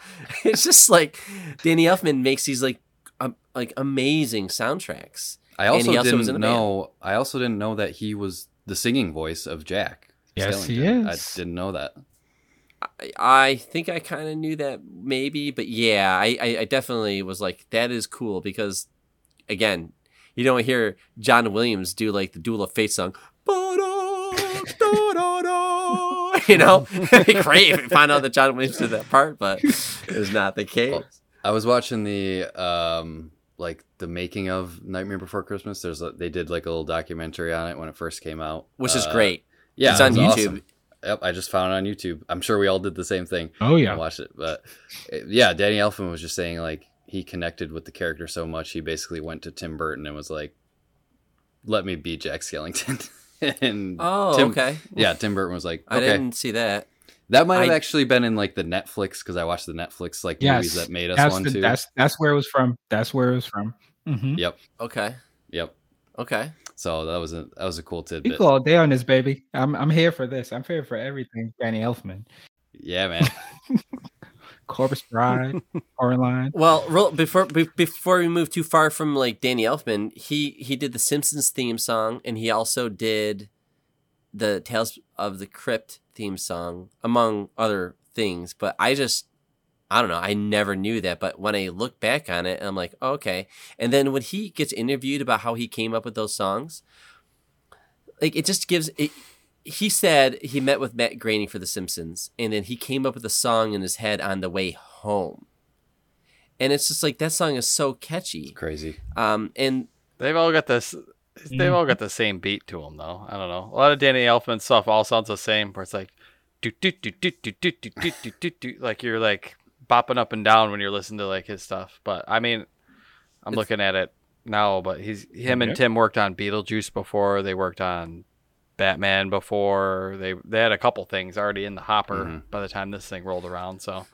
it's just like Danny Elfman makes these like um, like amazing soundtracks I also also didn't in band. know. I also didn't know that he was the singing voice of Jack. Yes, he Skellington. I didn't know that. I- I think I kind of knew that maybe, but yeah, I, I, I definitely was like, that is cool because, again, you don't hear John Williams do like the Duel of Fate song. You know, It'd be great if we found out that John Williams did that part, but it was not the case. I was watching the um like the making of Nightmare Before Christmas. There's a, they did like a little documentary on it when it first came out, Which is Uh, great. Yeah, It's on YouTube. awesome. Yep, I just found it on YouTube. I'm sure we all did the same thing. Oh and yeah. watched it. But uh, yeah, Danny Elfman was just saying like he connected with the character so much he basically went to Tim Burton and was like, "Let me be Jack Skellington." and Oh, Tim, okay. yeah, Tim Burton was like, I didn't see that. That might have I- actually been in like the Netflix because I watched the Netflix like Yes, movies that made us That's one the, too. that's that's where it was from. That's where it was from. Mm-hmm. Yep, Okay. yep. Okay. So that was a that was a cool We tidbit. go all day on this, baby. I'm I'm here for this. I'm here for everything. Danny Elfman, Yeah, man. Corpse Bride, Coraline. Well, real, before be, before we move too far from like Danny Elfman, he he did the Simpsons theme song, and he also did the Tales of the Crypt theme song, among other things. But I just, I don't know, I never knew that. But when I look back on it, I'm like, okay. And then when he gets interviewed about how he came up with those songs, like it just gives it. He said he met with Matt Groening for The Simpsons, and then he came up with a song in his head on the way home and it's just like that song is so catchy. Crazy. Um, and They've all got this. They've all got the same beat to them, though. I don't know. A lot of Danny Elfman stuff all sounds the same, where it's like, do do do do do do do do do do do, like you're like bopping up and down when you're listening to like his stuff. But I mean, I'm It's- looking at it now. But he's him and Tim worked on Beetlejuice before. They worked on Batman before. They they had a couple things already in the hopper Mhm. by the time this thing rolled around. So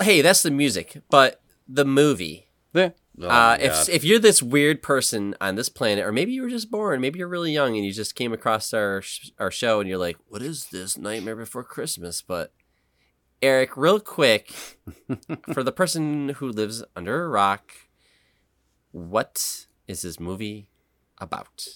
hey, that's the music, but the movie. yeah, Oh uh, if God. if you're this weird person on this planet, or maybe you were just born, maybe you're really young and you just came across our sh- our show and you're like, "What is this Nightmare Before Christmas?" But Eric, real quick, for the person who lives under a rock, what is this movie about?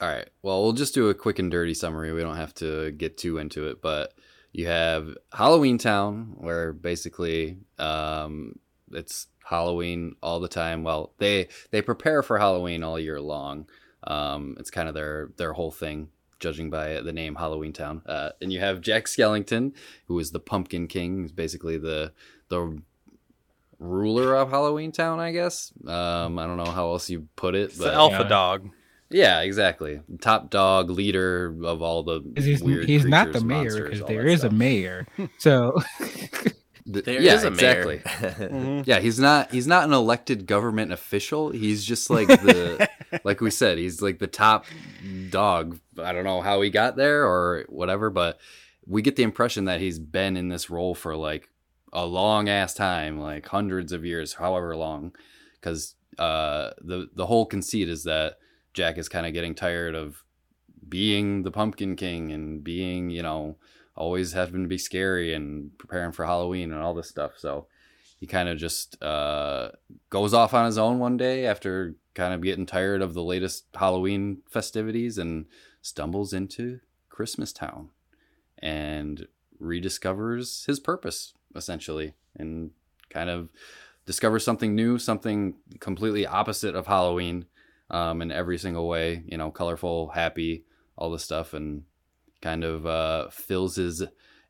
All right. Well, we'll just do a quick and dirty summary. We don't have to get too into it, but you have Halloween Town, where basically um, it's Halloween all the time. Well, they they prepare for Halloween all year long. Um, it's kind of their their whole thing, judging by the name Halloween Town. Uh, and you have Jack Skellington, who is the Pumpkin King, who's basically the the ruler of Halloween Town, I guess. Um, I don't know how else you put it, it's the alpha Yeah. dog. yeah, exactly. Top dog, leader of all the. He's, weird he's not the mayor monsters, because all there that is a mayor. So The- There yeah, is a mayor. exactly. Yeah, he's not he's not an elected government official. He's just like the like we said, he's like the top dog. I don't know how he got there or whatever, but we get the impression that he's been in this role for like a long ass time, like hundreds of years, however long. Because uh, the the whole conceit is that Jack is kind of getting tired of being the Pumpkin King and being, you know, always having to be scary and preparing for Halloween and all this stuff. So he kind of just uh, goes off on his own one day after kind of getting tired of the latest Halloween festivities and stumbles into Christmas Town and rediscovers his purpose essentially and kind of discovers something new, something completely opposite of Halloween um, in every single way, you know, colorful, happy, all this stuff, and kind of uh, fills his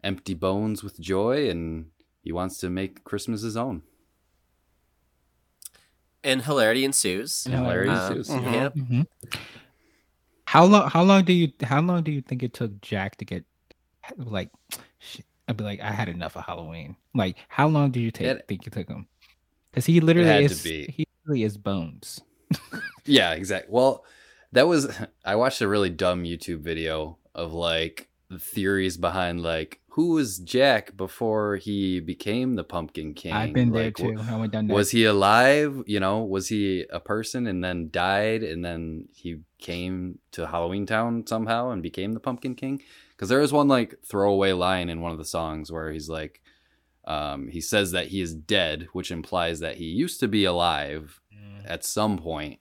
empty bones with joy and he wants to make Christmas his own. and hilarity ensues. And Hilarity Um, ensues. Mhm. Yep. Mhm. how long? How long do you? How long do you think it took Jack to get like? Shit, I'd be like, I had enough of Halloween. Like, how long did you take? It- think it took him? Because he literally had to is. be. He literally is bones. Yeah, exactly. Well, that was I watched a really dumb YouTube video of like theories behind like who was Jack before he became the Pumpkin King. I've been there too. wh- I went down that. Was he alive? You know, was he a person and then died and then he came to Halloween Town somehow and became the Pumpkin King? Because there is one like throwaway line in one of the songs where he's like, um, he says that he is dead, which implies that he used to be alive at some point.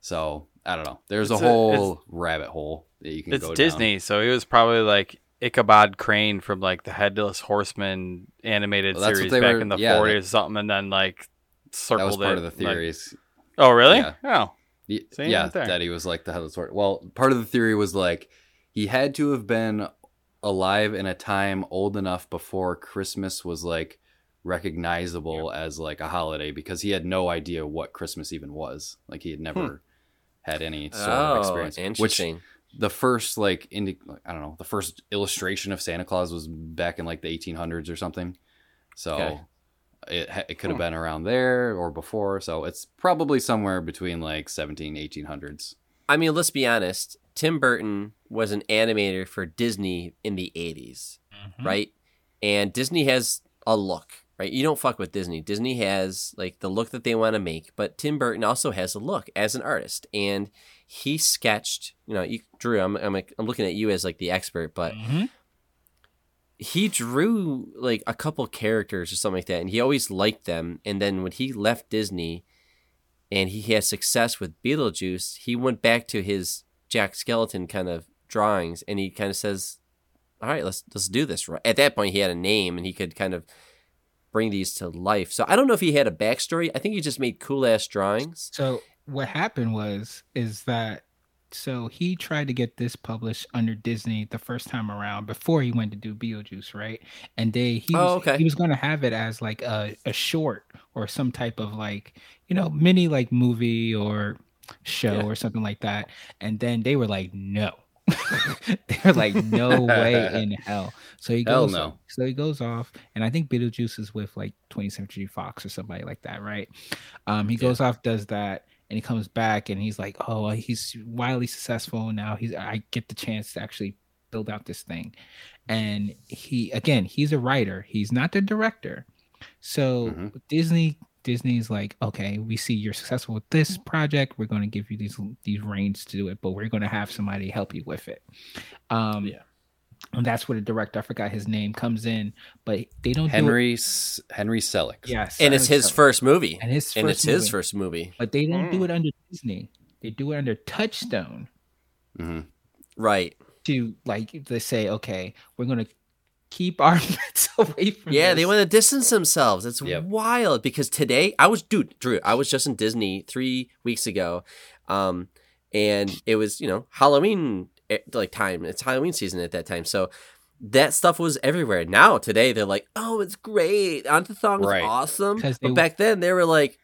So I don't know. There's It's a a- whole rabbit hole that you can It's go Disney, so he was probably like Ichabod Crane from like the Headless Horseman animated Well, series back were- in the yeah, 40s that- or something, and then like Down. That was part it. of the like- theories. oh, really? Yeah. Oh, Y- yeah, right that he was like the headless horse. Well, part of the theory was like he had to have been alive in a time old enough before Christmas was like recognizable as like a holiday because he had no idea what Christmas even was. Like he had never hmm. had any sort of experience. experience. Which interesting. The first like indi- I don't know, the first illustration of Santa Claus was back in like the 1800s or something. So Okay. it it could have been around there or before. So it's probably somewhere between like 17 1800s. I mean, let's be honest. Tim Burton was an animator for Disney in the 80s, Mhm. right? and Disney has a look, right? You don't fuck with Disney. Disney has like the look that they want to make, but Tim Burton also has a look as an artist, and he sketched. You know, you, Drew, I'm I'm I'm looking at you as like the expert, but Mhm. he drew like a couple characters or something like that, and he always liked them. And then when he left Disney, and he had success with Beetlejuice, he went back to his Jack Skeleton kind of drawings, and he kind of says, "All right, let's let's do this." Right at that point, he had a name, and he could kind of bring these to life. So I don't know if he had a backstory. I think he just made cool ass drawings. So what happened was is that so he tried to get this published under Disney the first time around before he went to do Beetlejuice, right? And they he Oh, was, okay. he was going to have it as like a, a short or some type of like you know mini like movie or show Yeah. or something like that. And then they were like, no. They're like, no way in hell. So he goes, no. so he goes off, and I think Beetlejuice is with like 20th Century Fox or somebody like that, right? Um, he Yeah. goes off, does that, and he comes back, and he's like, "Oh, he's wildly successful now. He's I get the chance to actually build out this thing." And he again, he's a writer. He's not the director. So Mhm. Disney Disney's like, "Okay, we see you're successful with this project. We're going to give you these these reins to do it, but we're going to have somebody help you with it." Um, Yeah. And that's where the director, I forgot his name, comes in, but they don't do it. Henry S- Henry Selick. Yes, And it's his Selick. first movie. and his And it's first his first movie. But they don't Mm. do it under Disney. They do it under Touchstone hmm Right. to like they say, okay, we're gonna keep our mitts away from. Yeah, they want to distance themselves. It's Yep. wild because today I was dude, Drew, I was just in Disney 3 weeks ago. Um and it was, you know, Halloween like time. It's Halloween season at that time. So that stuff was everywhere. Now today they're like, "Oh, it's great. Antithong was Right. awesome." 'Cause But they- back then they were like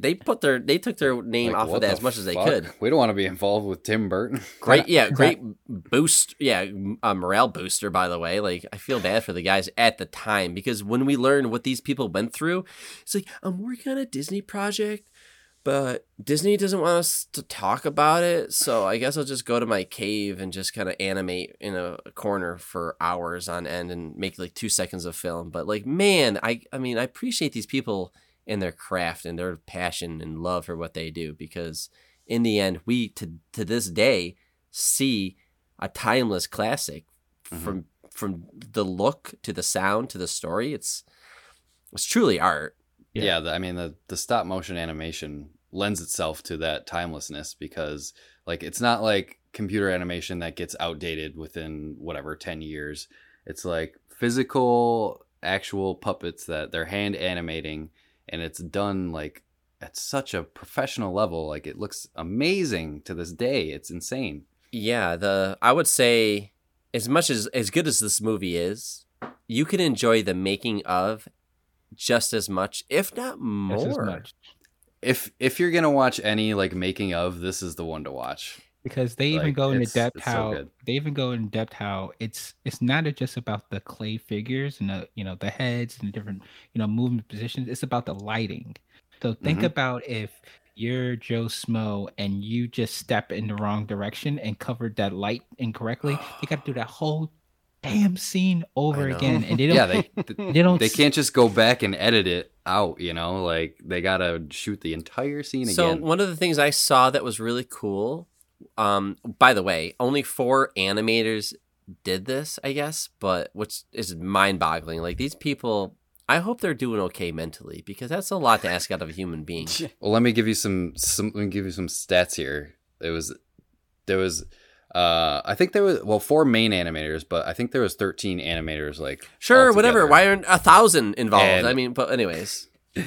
they put their they took their name Like, off what of that the as much as they fuck? could. We don't want to be involved with Tim Burton. Great, yeah, great boost, yeah, m- a morale booster. By the way, like I feel bad for the guys at the time because when we learn what these people went through, it's like I'm working on a Disney project, but Disney doesn't want us to talk about it, so I guess I'll just go to my cave and just kind of animate in a corner for hours on end and make like two seconds of film. But like, man, I, I mean, I appreciate these people and their craft and their passion and love for what they do because in the end, we to to this day see a timeless classic Mhm. from from the look to the sound to the story. It's it's truly art. Yeah. Yeah, the, I mean the the stop motion animation lends itself to that timelessness because like it's not like computer animation that gets outdated within whatever 10 years. It's like physical actual puppets that they're hand animating and it's done like at such a professional level like it looks amazing to this day. It's insane. Yeah, the I would say as much as as good as this movie is, you can enjoy the making of just as much, if not Just more. as much. If if you're going to watch any like making of, this is the one to watch. because they even Like, go into depth it's so how they even go in depth how it's it's not just about the clay figures and the you know the heads and the different you know movement positions it's about the lighting so think Mhm. about if you're joe smo and you just step in the wrong direction and covered that light incorrectly you got to do that whole damn scene over again and they don't yeah, they they don't they can't just go back and edit it out, you know? Like they got to shoot the entire scene So again. one of the things I saw that was really cool. Um, by the way, only four animators did this, I guess, but which is mind-boggling. Like these people, I hope they're doing okay mentally because that's a lot to ask out of a human being. Well, let me give you some some let me give you some stats here. It was there was uh I think there was well four main animators, but I think there was 13 animators like Sure, whatever. Why aren't a thousand involved? And- I mean, but anyways,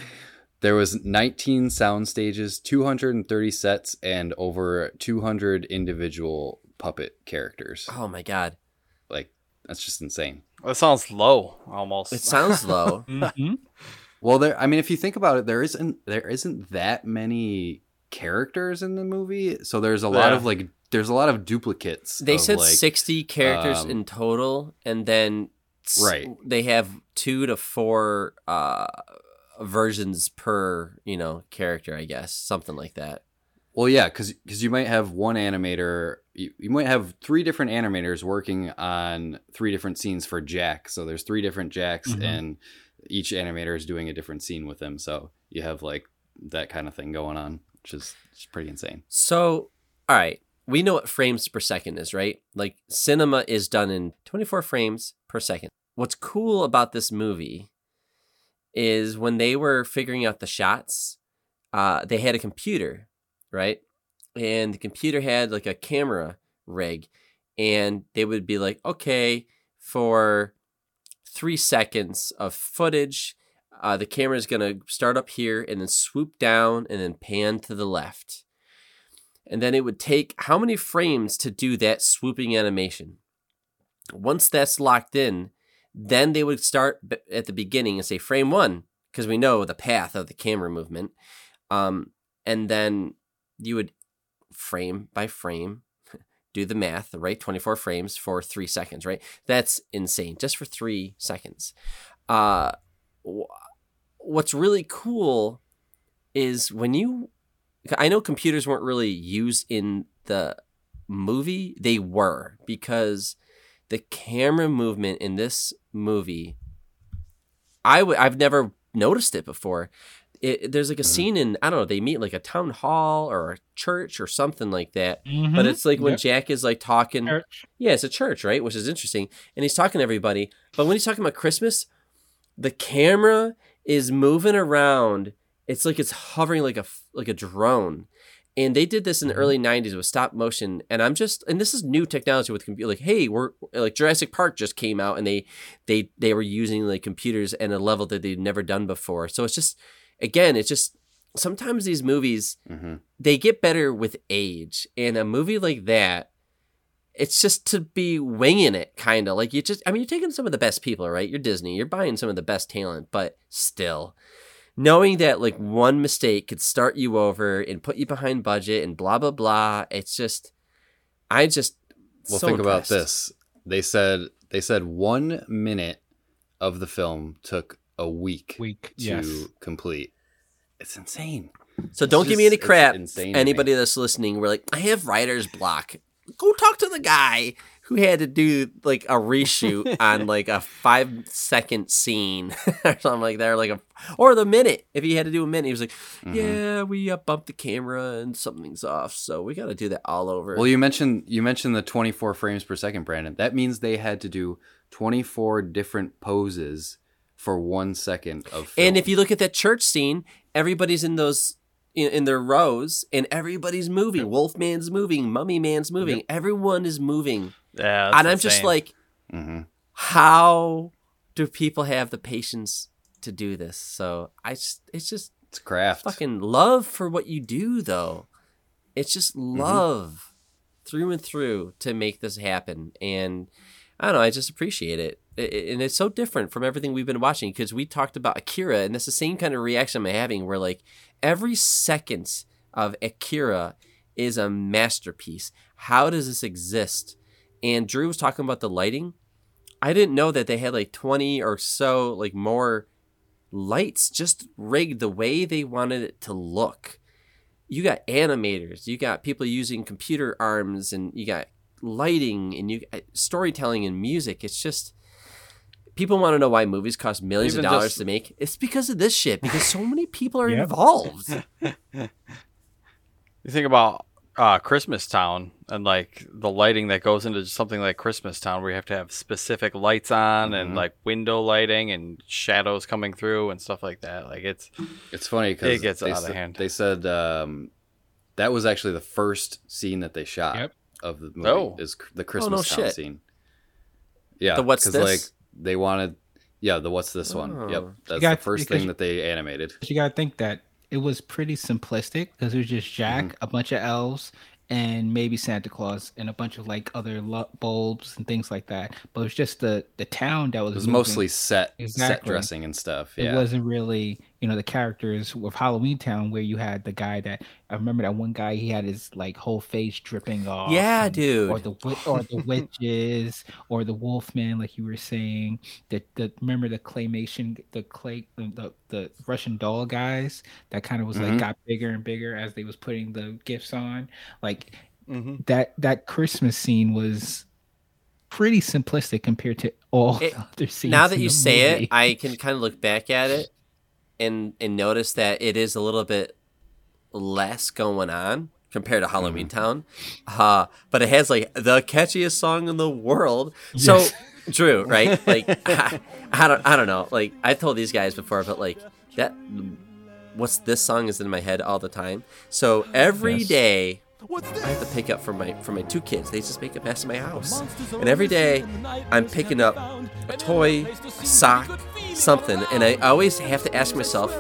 There was 19 sound stages, 230 sets and over 200 individual puppet characters. oh my god, Like that's just insane. That sounds low, almost. it sounds low. Mhm. Well, there. I mean, if you think about it, there isn't there isn't that many characters in the movie, so there's a lot of like there's a lot of duplicates. They of, said like, sixty characters um, in total, and then Right. they have two to four uh, versions per you know character, I guess, something like that. Well, yeah, because because you might have one animator, you, you might have three different animators working on three different scenes for Jack. So there's three different Jacks, Mhm. and each animator is doing a different scene with them. So you have like that kind of thing going on, which is just pretty insane. So, all right, we know what frames per second is, right? Like cinema is done in 24 frames per second. What's cool about this movie is when they were figuring out the shots, uh, they had a computer, right? And the computer had like a camera rig, and they would be like, okay, for three seconds of footage, uh, the camera is going to start up here and then swoop down and then pan to the left. And then it would take how many frames to do that swooping animation? Once that's locked in, then they would start at the beginning and say frame one, because we know the path of the camera movement. Um, and then you would frame by frame do the math, right? 24 frames for three seconds, right? That's insane, just for three seconds. Uh, what's really cool is when you, I know computers weren't really used in the movie, they were because the camera movement in this movie, I w- I've never noticed it before. It, there's like a Mhm. scene in I don't know they meet like a town hall or a church or something like that but Mhm. it's like when Yep. Jack is like talking. Church. Yeah, it's a church, right? Which is interesting. And he's talking to everybody. But when he's talking about Christmas, the camera is moving around. It's like it's hovering like a like a drone. And they did this in the Mhm. early '90s with stop motion. And I'm just, and this is new technology with computer. Like, hey, we're like Jurassic Park just came out, and they they they were using like computers at a level that they'd never done before. So it's just, again, it's just sometimes these movies hmm they get better with age. And a movie like that, it's just to be winging it, kind of like you just. I mean, you're taking some of the best people, right? You're Disney. You're buying some of the best talent, but still, knowing that like one mistake could start you over and put you behind budget and blah blah blah. It's just, I just. Well, so think about this. They said they said one minute of the film took a week Week. to Yes. complete. It's insane. So don't It's give me any crap. insane me. Anybody that's listening, we're like, I have writer's block. Go talk to the guy who had to do like a reshoot on like a five second scene or something like that, or like a or the minute. If he had to do a minute, he was like, Mhm. "Yeah, we uh, bumped the camera and something's off, so we got to do that all over." Well, you mentioned you mentioned the 24 frames per second, Brandon. That means they had to do 24 different poses for one second of. Film. and if you look at that church scene, everybody's in those in, in their rows, and everybody's moving. Wolfman's moving, Mummy Man's moving. Everyone is moving. Yeah, and I'm just like, Mhm. how do people have the patience to do this? So I just, it's just it's craft. fucking love for what you do, though. It's just Mm-hmm. love through and through to make this happen, and I don't know. I just appreciate it, and it's so different from everything we've been watching because we talked about Akira, and that's the same kind of reaction I'm having. Where like every second of Akira is a masterpiece. How does this exist? And Drew was talking about the lighting. I didn't know that they had like 20 or so like more lights just rigged the way they wanted it to look. You got animators, you got people using computer arms and you got lighting and you got storytelling and music. It's just people want to know why movies cost millions Even of dollars just- to make. It's because of this shit because so many people are Yep. involved. You think about uh, Christmas Town and like the lighting that goes into something like Christmas Town, where you have to have specific lights on and Mhm. like window lighting and shadows coming through and stuff like that. Like it's It's funny because It gets they, out of sa- hand. they said um, that was actually the first scene that they shot Yep. of the movie. Oh. Is the Christmas Town shit. scene? Yeah, The what's this? like they wanted. Yeah, the what's this one? Oh. Yep, that's got- the first thing you- that they animated. You gotta think that it was pretty simplistic because it was just Jack, Mm-hmm. a bunch of elves, and maybe Santa Claus, and a bunch of like other bulbs and things like that. But it was just the the town that was. It was mostly set set dressing and stuff. It wasn't really you know the characters with Halloween Town, where you had the guy that I remember that one guy he had his like whole face dripping off. Yeah, and- dude. Or the or the witches or the Wolfman, like you were saying. The the remember the claymation, the clay, the the Russian doll guys that kind of was like Mhm. got bigger and bigger as they was putting the gifts on. Like hmm that that Christmas scene was pretty simplistic compared to all It- the other scenes. now that you say movie. it, I can kind of look back at it and and notice that it is a little bit less going on compared to Halloween Mm-hmm. Town. Uh, but it has like the catchiest song in the world. So Yes. Drew, right? Like I, I don't I don't know. Like I told these guys before, but like that what's this song is in my head all the time. So every Yes. day I have to pick up for my for my two kids. They just make it past my house, and every day I'm picking up a toy, a sock, something, and I always have to ask myself,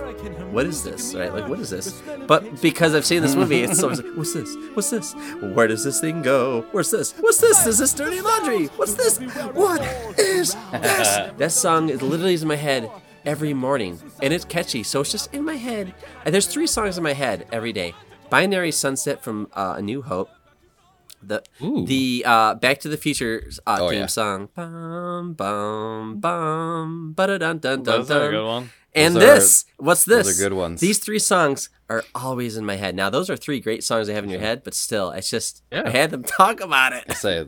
"What is this?" Right? Like, what is this? But because I've seen this movie, it's always like, "What's this? What's this? Where does this thing go? Where's this? What's this? Is this dirty laundry? What's this? What is this?" that song is literally in my head every morning, and it's catchy, so it's just in my head. And there's three songs in my head every day. Binary Sunset from uh, A New Hope. The Ooh. the uh, Back to the Future uh, Oh, theme yeah. song. Bum bum bum ba dun dun dun That's a good one. And Those are- this, what's this? those are good ones. These three songs are always in my head. Now, those are three great songs I have in your head, but still, it's just Yeah. I had them talk about it. I say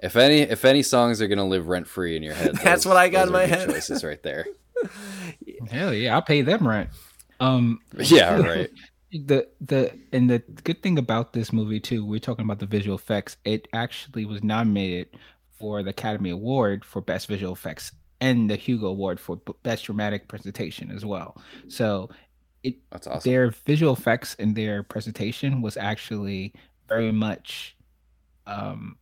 if any if any songs are gonna live rent free in your head, That's those- what I got those in my head. Choices right there. Hell yeah, I'll pay them rent. Um, Yeah, right. The the and the good thing about this movie too, we're talking about the visual effects. It actually was nominated for the Academy Award for Best Visual Effects and the Hugo Award for Best Dramatic Presentation as well. So That's awesome. their visual effects and their presentation was actually very much um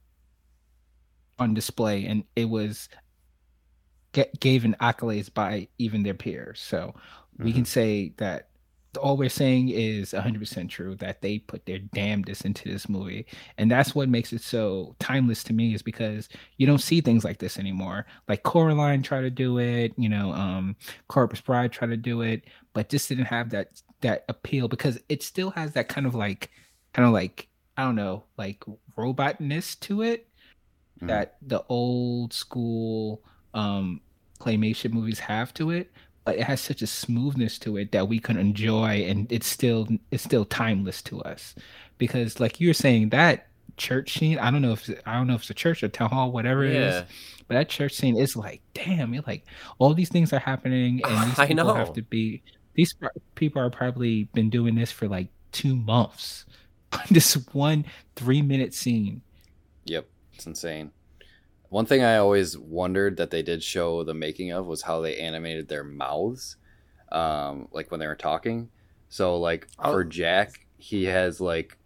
on display and it was get, given accolades by even their peers so we Mm-hmm. can say that all we're saying is 100% true that they put their damnedest into this movie. And that's what makes it so timeless to me is because you don't see things like this anymore. Like coraline tried to do it you know um Corpse Bride tried to do it but just didn't have that that appeal because it still has that kind of like kind of like i don't know like robotness to it Mhm. that the old school um claymation movies have to it but it has such a smoothness to it that we can enjoy and it's still it's still timeless to us because like you were saying that church scene i don't know if i don't know if it's a church or town hall whatever it Yeah. is but that church scene is like damn you're like all these things are happening and these I people know. have to be these people are probably been doing this for like two months this one three minute scene Yep, it's insane. One thing I always wondered that they did show the making of was how they animated their mouths, um, like when they were talking. So, like for Oh. Jack, he has like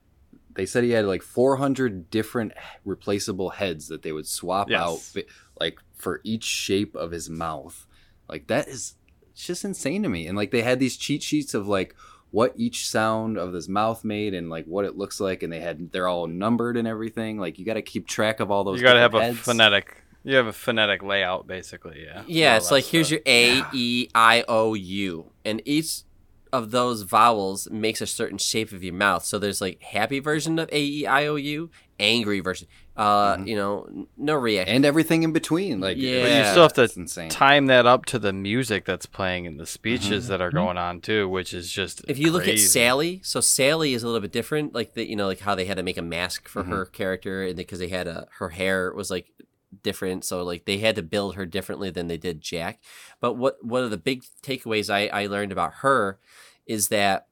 they said he had like 400 different replaceable heads that they would swap Yes. out, like for each shape of his mouth. Like that is it's just insane to me. And like they had these cheat sheets of like what each sound of his mouth made and like what it looks like and they had they're all numbered and everything like you got to keep track of all those you got to have a phonetic. You have a phonetic layout, basically. Yeah. Yeah, it's like here's stuff. your A, E, I, O, U, and each of those vowels makes a certain shape of your mouth. So there's like happy version of A, E, I, O, U, angry version. Uh, Mhm. you know, no reaction. and everything in between like Yeah. But you still have to it's insane time that up to the music that's playing and the speeches Mhm. that are Mhm. going on too, which is just if you look at. Sally, so Sally is a little bit different. Like the, you know, like how they had to make a mask for Mhm. her character, and because they had a her hair was like different, so like they had to build her differently than they did Jack. But what one of the big takeaways I I learned about her is that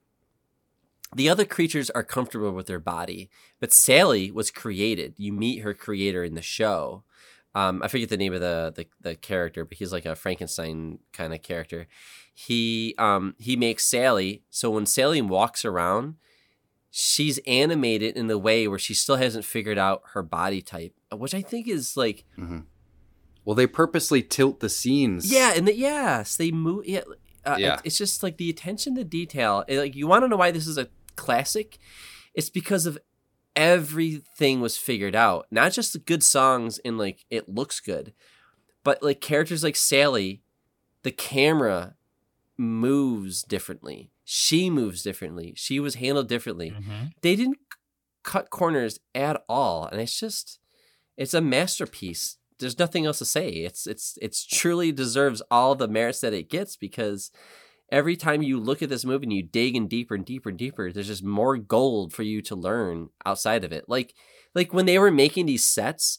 the other creatures are comfortable with their body, but Sally was created. You meet her creator in the show. Um, I forget the name of the, the the character, but he's like a Frankenstein kind of character. He um he makes Sally so when Sally walks around, she's animated in the way where she still hasn't figured out her body type, which I think is like Mhm. well they purposely tilt the scenes yeah, and the, yes, they move. Yeah, uh, Yeah. It's, it's just like the attention to detail. It- like you want to know why this is a classic? It's because of everything was figured out. Not just the good songs and like it looks good, but like characters like Sally, the camera moves differently. She moves differently. She was handled differently. Mhm. They didn't cut corners at all, and it's just it's a masterpiece. There's nothing else to say. It's it's it's truly deserves all the merits that it gets because every time you look at this movie and you dig in deeper and deeper and deeper, there's just more gold for you to learn outside of it. Like like when they were making these sets,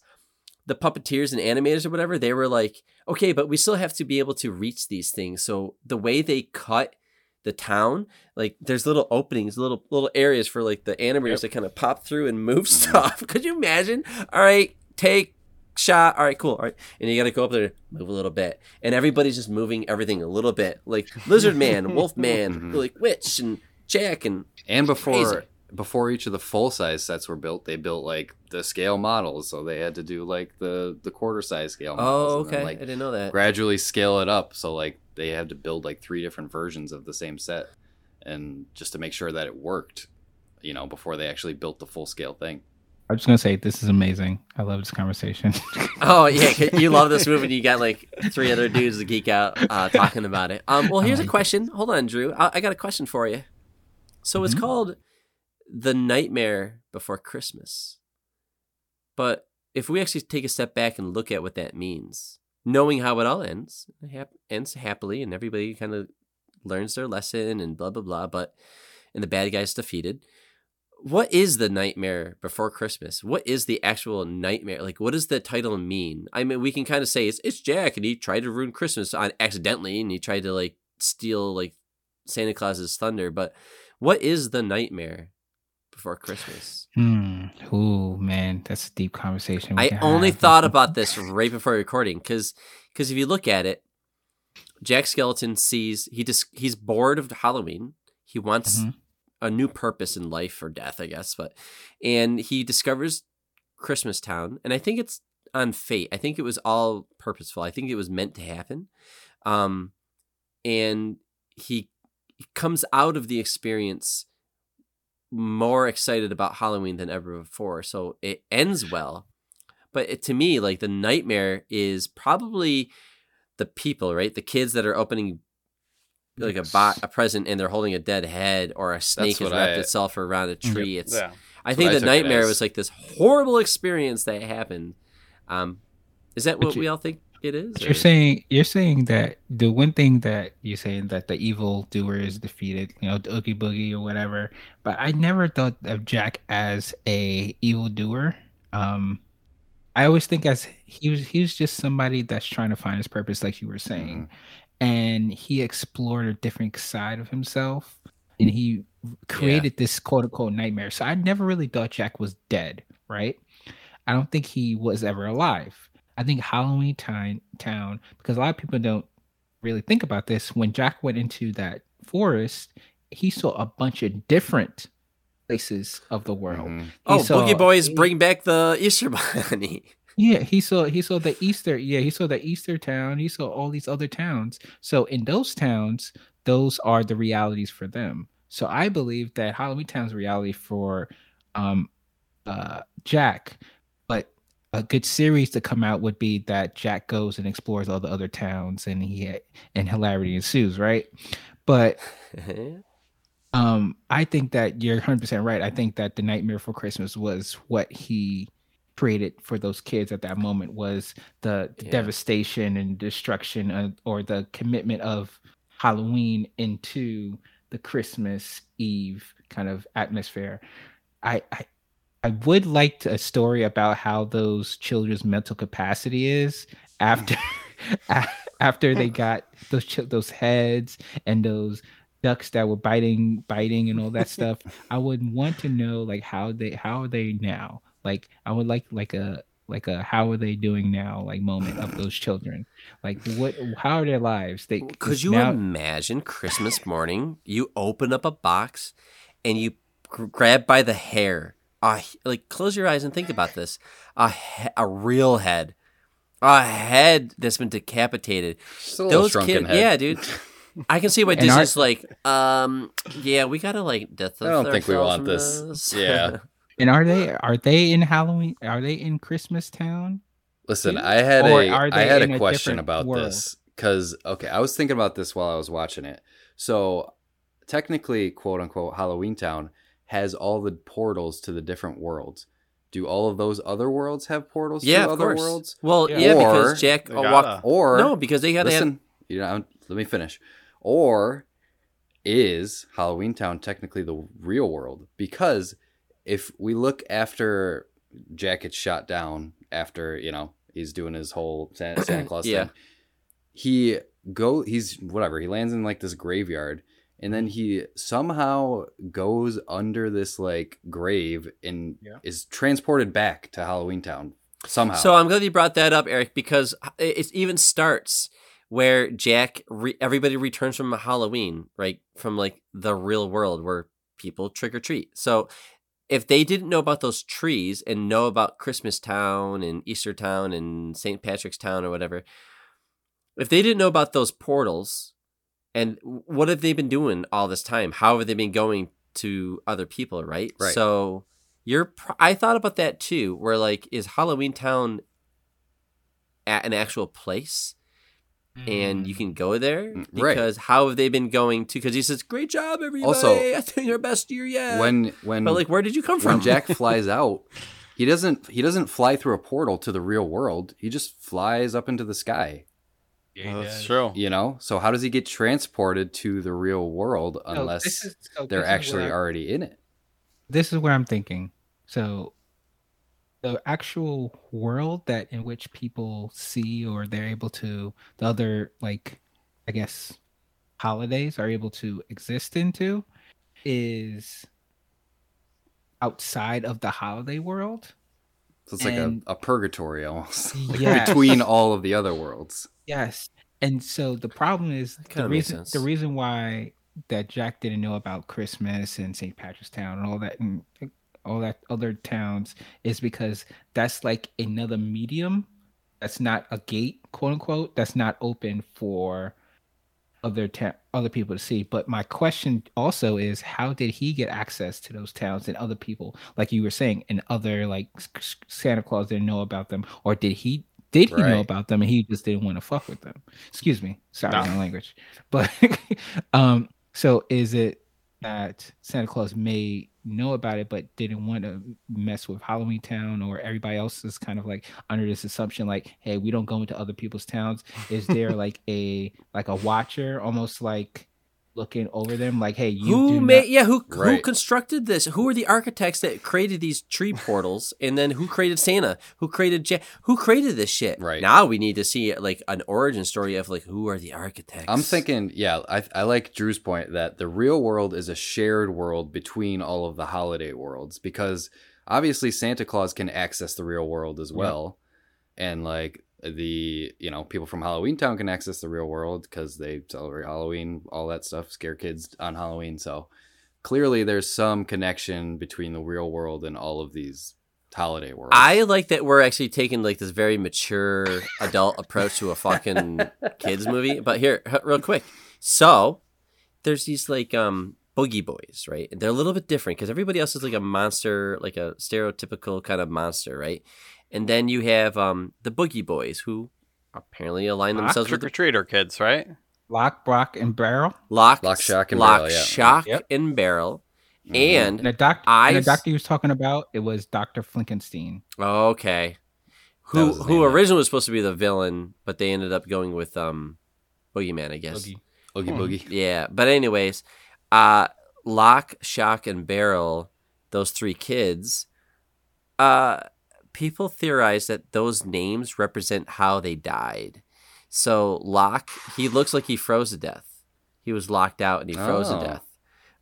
the puppeteers and animators or whatever, they were like, okay, but we still have to be able to reach these things. So the way they cut the town, like there's little openings, little little areas for like the animators to kind of pop through and move stuff. Could you imagine? All right, take shot. All right, cool. All right, and you got to go up there, move a little bit, and everybody's just moving everything a little bit, like Lizard Man, Wolf Man, Mhm. like Witch and Jack and And before Crazy. before each of the full size sets were built, they built like the scale models, so they had to do like the the quarter size scale models. oh, and then, okay, like I didn't know that. gradually scale it up. So like they had to build like three different versions of the same set, and just to make sure that it worked, you know, before they actually built the full scale thing. I'm just gonna say this is amazing. I love this conversation. Oh yeah, you love this movie. and You got like three other dudes to geek out uh, talking about it. Um, well, here's a it. question. Hold on, Drew. I, I got a question for you. So it's Mhm. called "The Nightmare Before Christmas," but if we actually take a step back and look at what that means, knowing how it all ends, it hap- ends happily, and everybody kind of learns their lesson and blah blah blah. But and the bad guy's defeated what is the nightmare before christmas what is the actual nightmare like what does the title mean i mean we can kind of say it's, it's jack and he tried to ruin christmas on accidentally and he tried to like steal like santa claus's thunder but what is the nightmare before christmas hmm. Ooh, man, that's a deep conversation. i only have. thought about this right before recording because because if you look at it jack Skellington sees he just he's bored of halloween he wants Mhm. A new purpose in life or death, I guess. But and he discovers Christmas Town, and I think it's on fate. I think it was all purposeful. I think it was meant to happen. Um, and he, he comes out of the experience more excited about Halloween than ever before. So it ends well. But it, to me, like the nightmare is probably the people, right? The kids that are opening like a bo- a present and they're holding a dead head or a snake has wrapped I- itself around a tree. It's Yeah. I think what I the nightmare was like this horrible experience that happened. Um, is that But what you- we all think it is? You're saying you're saying that the one thing that you're saying that the evil doer is defeated, you know, the Oogie Boogie or whatever. But I never thought of Jack as a evil doer. Um, I always think as he was he was just somebody that's trying to find his purpose, like you were saying, and he explored a different side of himself, and he created this quote unquote nightmare. So I never really thought Jack was dead, right? I don't think he was ever alive. I think Halloween time, town because a lot of people don't really think about this. When Jack went into that forest, he saw a bunch of different places of the world. Mhm. Oh, saw- Boogie Boys he- bring back the Easter Bunny. Yeah, he saw he saw the Easter. Yeah, he saw the Easter town. He saw all these other towns. So in those towns, those are the realities for them. So I believe that Halloween Town's reality for um uh Jack, but a good series to come out would be that Jack goes and explores all the other towns and he and hilarity ensues, right? But um i think that you're 100% right i think that the nightmare for christmas was what he created for those kids at that moment was the, the Yeah. devastation and destruction of, or the commitment of halloween into the christmas eve kind of atmosphere. I i, I would like to, a story about how those children's mental capacity is after after they got those those heads and those ducks that were biting biting and all that stuff. I would want to know like how they how are they now like i would like like a like a how are they doing now like moment of those children like what how are their lives they Could you now, imagine Christmas morning? You open up a box and you grab by the hair. Uh, like close your eyes and think about this. A he- a real head, a head that's been decapitated. A Those kids, head. yeah, dude. I can see why And Disney's our- like, um, yeah, we gotta like death. I don't think we want from this. Yeah. and are they are they in halloween are they in christmas town Listen, too? I had Or a are I they had a a question different about world? this because okay, I was thinking about this while I was watching it. So technically, quote unquote, Halloween Town has all the portals to the different worlds. Do all of those other worlds have portals Yeah, to of other course. worlds? Well, Yeah. yeah, Or- because Jack They uh, gotta. walked. Or No, because they gotta have. listen, you know, let me finish. Or is Halloween Town technically the real world? Because if we look after Jack gets shot down after you know he's doing his whole Santa, Santa Claus Yeah. thing, he go he's whatever he lands in like this graveyard. And then he somehow goes under this like grave and Yeah. is transported back to Halloween Town somehow. So I'm glad you brought that up, Eric, because it it even starts where Jack, re- everybody returns from Halloween, right? From like the real world where people trick or treat. So if they didn't know about those trees and know about Christmas Town and Easter Town and St. Patrick's Town or whatever, if they didn't know about those portals, and what have they been doing all this time? How have they been going to other people, right? Right. So you're pr- I thought about that too, where like is Halloween Town at an actual place and you can go there Mm, right. because how have they been going to because he says great job everybody Also, I think your best year yet when when but like where did you come from when Jack flies out, he doesn't he doesn't fly through a portal to the real world. He just flies up into the sky. Oh, that's true. You know? So how does he get transported to the real world unless this is- so they're actually where- already in it? this is where I'm thinking. So the actual world that in which people see or they're able to the other like I guess holidays are able to exist into is outside of the holiday world. So it's like a, And- a purgatory almost. like Yes. between all of the other worlds. Yes. And so the problem is the reason the reason why that Jack didn't know about Christmas and St. Patrick's Town and all that and all that other towns is because that's like another medium that's not a gate, quote unquote, that's not open for other ta- other people to see. But my question also is how did he get access to those towns and other people like you were saying and other like Santa Claus didn't know about them or did he did he know about them and he just didn't want to fuck with them? Excuse me. Sorry No. my language. But um so is it that Santa Claus may know about it but didn't want to mess with Halloween Town or everybody else is kind of like under this assumption like hey we don't go into other people's towns. Is there like a like a watcher almost like looking over them like hey you who do made not- yeah who who constructed this who are the architects that created these tree portals and then who created santa who created Jack? who created this shit Right. now we need to see like an origin story of like who are the architects I'm thinking, yeah, I, I like Drew's point that the real world is a shared world between all of the holiday worlds because obviously Santa Claus can access the real world as well. And like the, you know, people from Halloween Town can access the real world because they celebrate Halloween, all that stuff, scare kids on Halloween. So clearly there's some connection between the real world and all of these holiday worlds. I like that we're actually taking like this very mature adult approach to a fucking kids movie. But here, real quick. So there's these like um boogie boys, right? And they're a little bit different because everybody else is like a monster, like a stereotypical kind of monster, right? And then you have um the boogie boys who apparently align Ah, themselves with trick or the treater kids, right? lock brock and barrel lock, Lock, shock, and lock, barrel, yeah. shock, Yep. and barrel. Mhm. And and the doctor and the doctor he was talking about it was Dr. Finkelstein okay, who who name, originally was supposed to be the villain, but they ended up going with um boogeyman, I guess. Boogie. Oogie Hmm. Boogie. Yeah, but anyways, uh Lock, Shock, and Barrel, those three kids, uh people theorize that those names represent how they died. So Lock, he looks like he froze to death. He was locked out and he froze Oh. to death.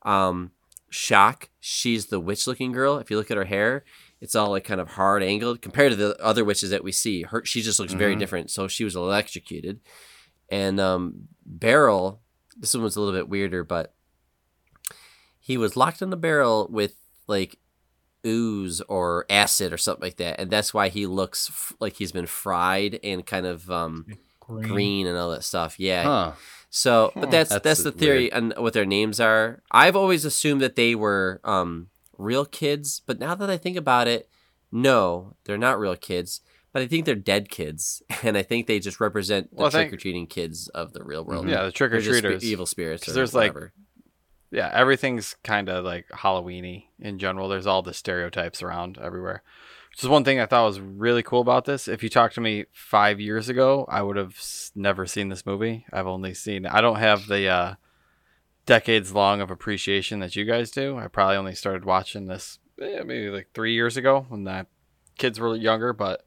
Um Shock, she's the witch looking girl. If you look at her hair, it's all like kind of hard angled compared to the other witches that we see. Her she just looks very Mhm. different. So she was electrocuted. And um Barrel, this one was a little bit weirder, but he was locked in the barrel with like ooze or acid or something like that, and that's why he looks f- like he's been fried and kind of um, green and all that stuff. Yeah. Huh. So, but that's That's that's, the theory and what their names are. I've always assumed that they were um, real kids, but now that I think about it, no, they're not real kids. but I think they're dead kids, and I think they just represent the Well, trick or treating kids of the real world. Yeah, the trick or They're treaters. evil spirits. or there's, like, whatever. Yeah, everything's kind of like Halloweeny in general. There's all the stereotypes around everywhere. Which is one thing I thought was really cool about this. If you talked to me five years ago, I would have never seen this movie. I've only seen. I don't have the uh, decades long of appreciation that you guys do. I probably only started watching this eh, maybe like three years ago when the kids were younger. But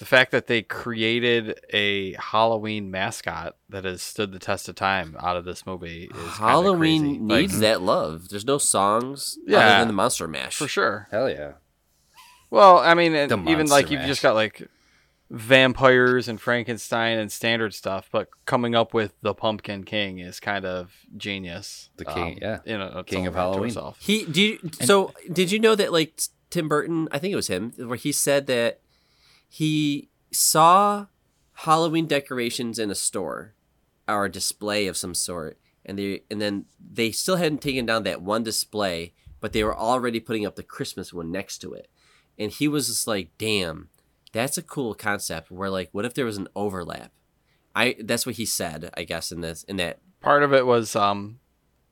the fact that they created a Halloween mascot that has stood the test of time out of this movie is Halloween crazy. Like, needs that love. There's no songs other Yeah. than the Monster Mash. for sure. Hell yeah. Well, I mean, and even Monster like you've just got like vampires and Frankenstein and standard stuff, but coming up with the Pumpkin King is kind of genius. The king- um, yeah. in a, King of Halloween. itself. He do you, so. Did you know that like Tim Burton? I think it was him where he said that he saw Halloween decorations in a store or a display of some sort, and they and then they still hadn't taken down that one display, but they were already putting up the Christmas one next to it, and he was just like, "Damn, that's a cool concept." Where like, what if there was an overlap? I that's what he said, I guess in this in that Part of it was um,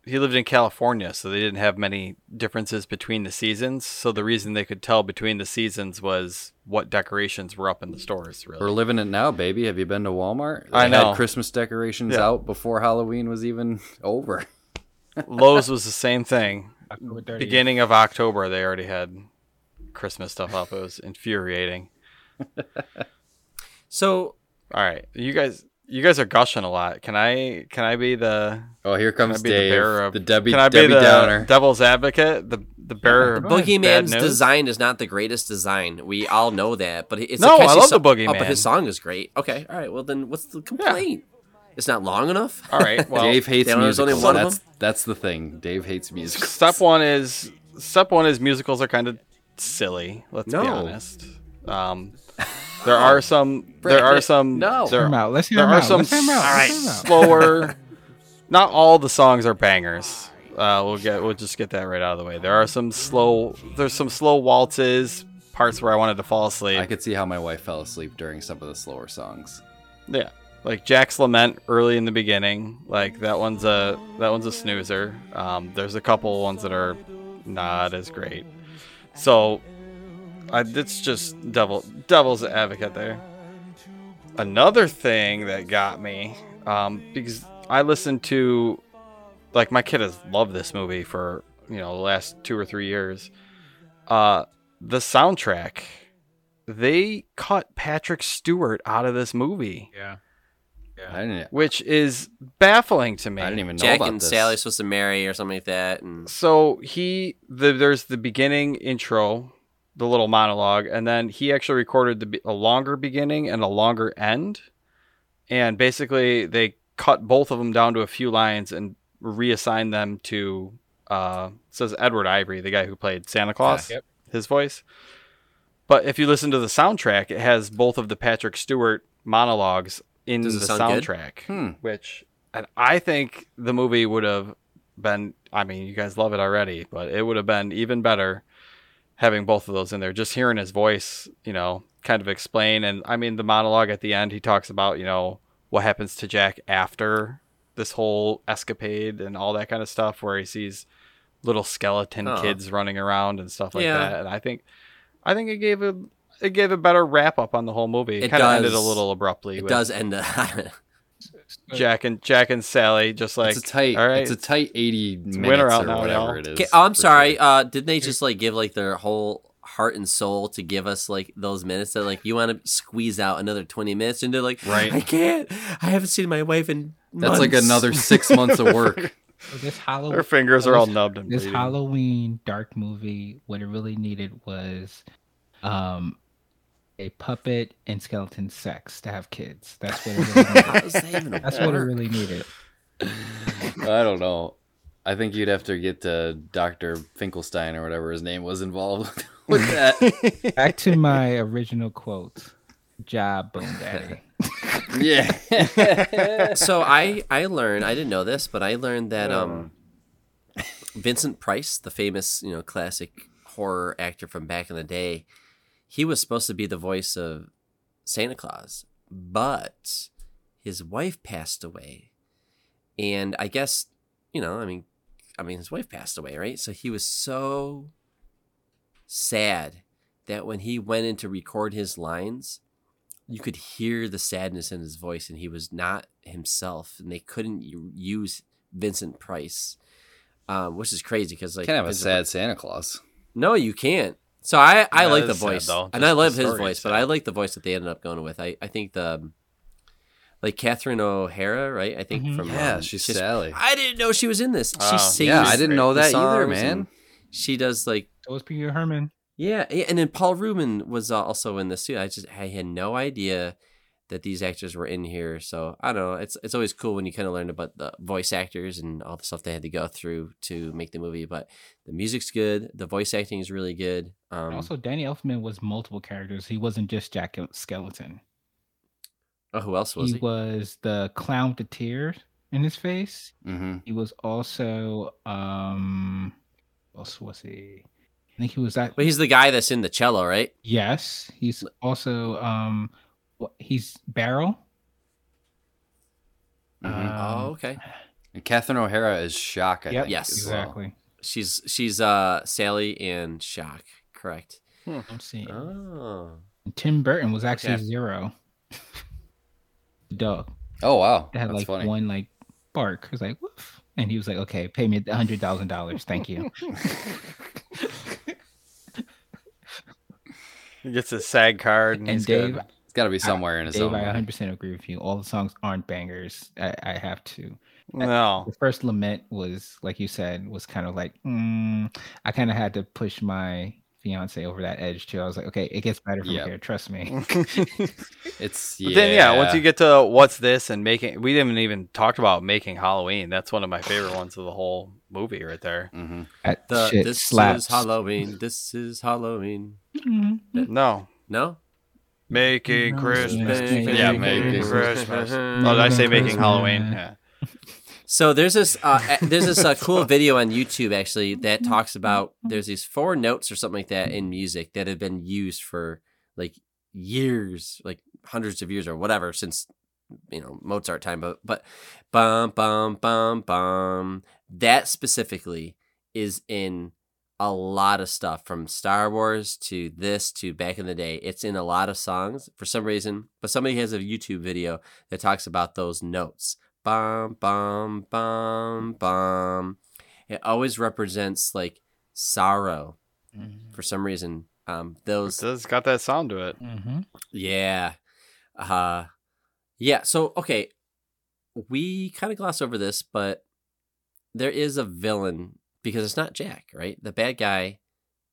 he lived in California, so they didn't have many differences between the seasons. So the reason they could tell between the seasons was what decorations were up in the stores. Really, We're living it now, baby. Have you been to Walmart? They I know. Had Christmas decorations Yeah. out before Halloween was even over. Lowe's was the same thing. Beginning of October, they already had Christmas stuff up. It was infuriating. so All right, you guys, you guys are gushing a lot. Can I, can I be the, Oh, here can I comes be the Dave, bearer of, the Debbie, can I be the Downer. devil's advocate, the the bearer of Go ahead. bad Boogeyman's design is not the greatest design. We all know that, but it's No, a I catchy love so- the Boogeyman. Oh, but his song is great. Okay, all right. Well, then what's the complaint? It's not long enough. All right, well, Dave hates Downer, there's only musicals. one of that's that's the thing. Dave hates musicals. step one is step one is musicals are kind of silly. Let's No. be honest. Um, there are some, there are some, No. there, Hear him out. Let's hear there him are out. some Let's hear him out. all Let's hear him out. slower. Not all the songs are bangers. Uh, we'll get we'll just get that right out of the way. There are some slow. There's some slow waltzes, parts where I wanted to fall asleep. I could see how my wife fell asleep during some of the slower songs. Yeah, like Jack's Lament early in the beginning. Like that one's a that one's a snoozer. Um, there's a couple ones that are not as great. So, I, it's just devil devil's advocate there. Another thing that got me, um, because I listened to, like my kid has loved this movie for you know the last two or three years. Uh, the soundtrack they cut Patrick Stewart out of this movie, Yeah. I didn't. which is baffling to me. I didn't even know Jack about and this. Sally supposed to marry or something like that, and So he, the, there's the beginning intro, the little monologue, and then he actually recorded the a longer beginning and a longer end, and basically they cut both of them down to a few lines and reassigned them to. Uh, says Edward Ivory, the guy who played Santa Claus, Yep. his voice. But if you listen to the soundtrack, it has both of the Patrick Stewart monologues in the sound soundtrack, Hmm. which and I think the movie would have been. I mean, you guys love it already, but it would have been even better having both of those in there. Just hearing his voice, you know, kind of explain. And I mean, the monologue at the end, he talks about, you know, what happens to Jack after this whole escapade and all that kind of stuff, where he sees little skeleton Oh. kids running around and stuff like Yeah. that. And I think, I think it gave a. It gave a better wrap up on the whole movie. It, It kind of ended a little abruptly. it with does end. up Jack and Jack and Sally just like it's a tight. all right, It's a tight eighty minutes winter out or now, whatever y'all. it is. Okay, oh, I'm sorry. sure. Uh, didn't they just like give like their whole heart and soul to give us like those minutes that like you want to squeeze out another 20 minutes and they're like, Right. I can't. I haven't seen my wife in. That's like another six months of work. So this Halloween. their fingers are all nubbed and this bleeding. Halloween dark movie, what it really needed was um a puppet and skeleton sex to have kids. That's what it really needed. does that even That's what it really needed. I don't know. I think you'd have to get to Doctor Finkelstein or whatever his name was involved with that. Back to my original quote. Job, Boom Daddy. yeah. so I I learned I didn't know this, but I learned that um Vincent Price, the famous you know classic horror actor from back in the day, he was supposed to be the voice of Santa Claus, but his wife passed away, and I guess you know, I mean, I mean, his wife passed away, right? So he was so sad that when he went in to record his lines, you could hear the sadness in his voice, and he was not himself, and they couldn't use Vincent Price, um, which is crazy because like Can't have a Vincent sad Santa Claus. no, you can't. So I, I That like the is sad, voice, though. and Just I love his voice, but. I like the voice that they ended up going with. I, I think the like Catherine O'Hara, right? I think Mhm. from Yeah, um, she's she's- Sally. I didn't know she was in this. She Oh, sings. Yeah, I didn't know that either, man. She does like So was Pee-wee Herman. yeah, yeah, and then Paul Reubens was uh, also in this too. I just I had no idea that these actors were in here. So I don't know. It's it's always cool when you kind of learn about the voice actors and all the stuff they had to go through to make the movie. But the music's good. The voice acting is really good. Um, also, Danny Elfman was multiple characters. He wasn't just Jack Skellington. oh, who else was he he? was the clown with the tears in his face. Mm-hmm. He was also um what else was he? I think he was that But he's the guy that's in the cello, right? yes. He's also um what he's Barrel. Mhm. Um, oh, okay. And Catherine O'Hara is Shock. I Yep, think, Yes. as well. exactly. She's she's uh Sally and Shock, correct? I'm seeing. Oh, Tim Burton was actually Okay. zero. Dog. Oh wow, It had that's like funny. one like bark. It was like woof. And he was like, Okay, pay me a hundred thousand dollars. Thank you. He gets a SAG card, and, and he's Dave, good. It's got to be somewhere in his Dave, own. I 100 percent agree with you. All the songs aren't bangers. I, I have to. No, The first lament was, like you said, was kind of like mm, I kind of had to push my fiance over that edge too. I was like, okay, it gets better from Yeah. here. Trust me. It's yeah. then yeah, once you get to what's this and making, we didn't even talk about making Halloween. That's one of my favorite ones of the whole movie right there. hmm the this slaps. is Halloween. This is Halloween. Mhm. No, No, making No, Christmas. Yeah, making Christmas. Oh, Oh, did I say Making making Christmas. Halloween? Yeah. So there's this uh, there's this uh, cool video on YouTube actually that talks about there's these four notes or something like that in music that have been used for like years, like hundreds of years or whatever since you know Mozart time. But but bum bum bum bum that specifically is in a lot of stuff from Star Wars to this to back in the day. It's in a lot of songs for some reason. But somebody has a YouTube video that talks about those notes bum bum bum bum. It always represents like sorrow Mhm. for some reason. Um, It those does got that sound to it. Mhm. yeah, uh, yeah. So okay, we kind of gloss over this, but there is a villain because it's not Jack, right? The bad guy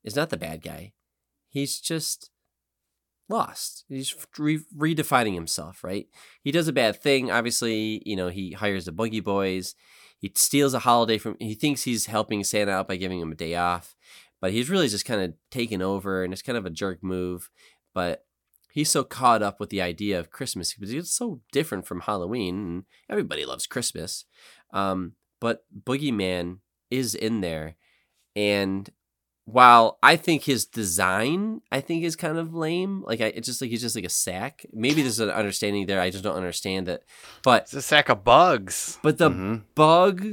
is not the bad guy. He's just lost. He's re- redefining himself, right? He does a bad thing. Obviously, you know, he hires the Boogie Boys. He steals a holiday from. He thinks he's helping Santa out by giving him a day off, but he's really just kind of taken over, and it's kind of a jerk move. But he's so caught up with the idea of Christmas because it's so different from Halloween, and everybody loves Christmas. Um, but Boogeyman is in there, and while I think his design, I think is kind of lame. Like I, it's just like he's just like a sack. Maybe there's an understanding there. I just don't understand it. But It's a sack of bugs. but the Mhm. bug,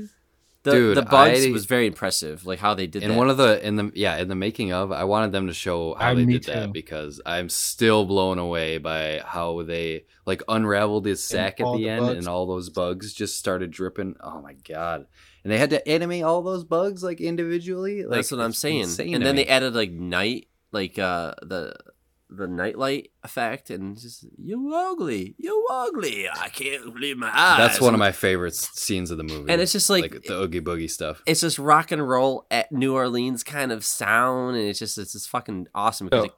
the Dude, the bugs I- was very impressive. Like how they did in that. one of the in the yeah in the making of i wanted them to show how I- they did too. that because i'm still blown away by how they like unraveled his sack at the, the end bugs. and all those bugs just started dripping oh my god and they had to animate all those bugs like individually like That's what I'm saying. And then me. they added like night, like uh the the nightlight effect, and just you ugly, you ugly. I can't believe my eyes. that's one of my favorite scenes of the movie And it's just like, like the oogie boogie stuff it's just rock and roll at New Orleans kind of sound, and it's just it's just fucking awesome because So- it,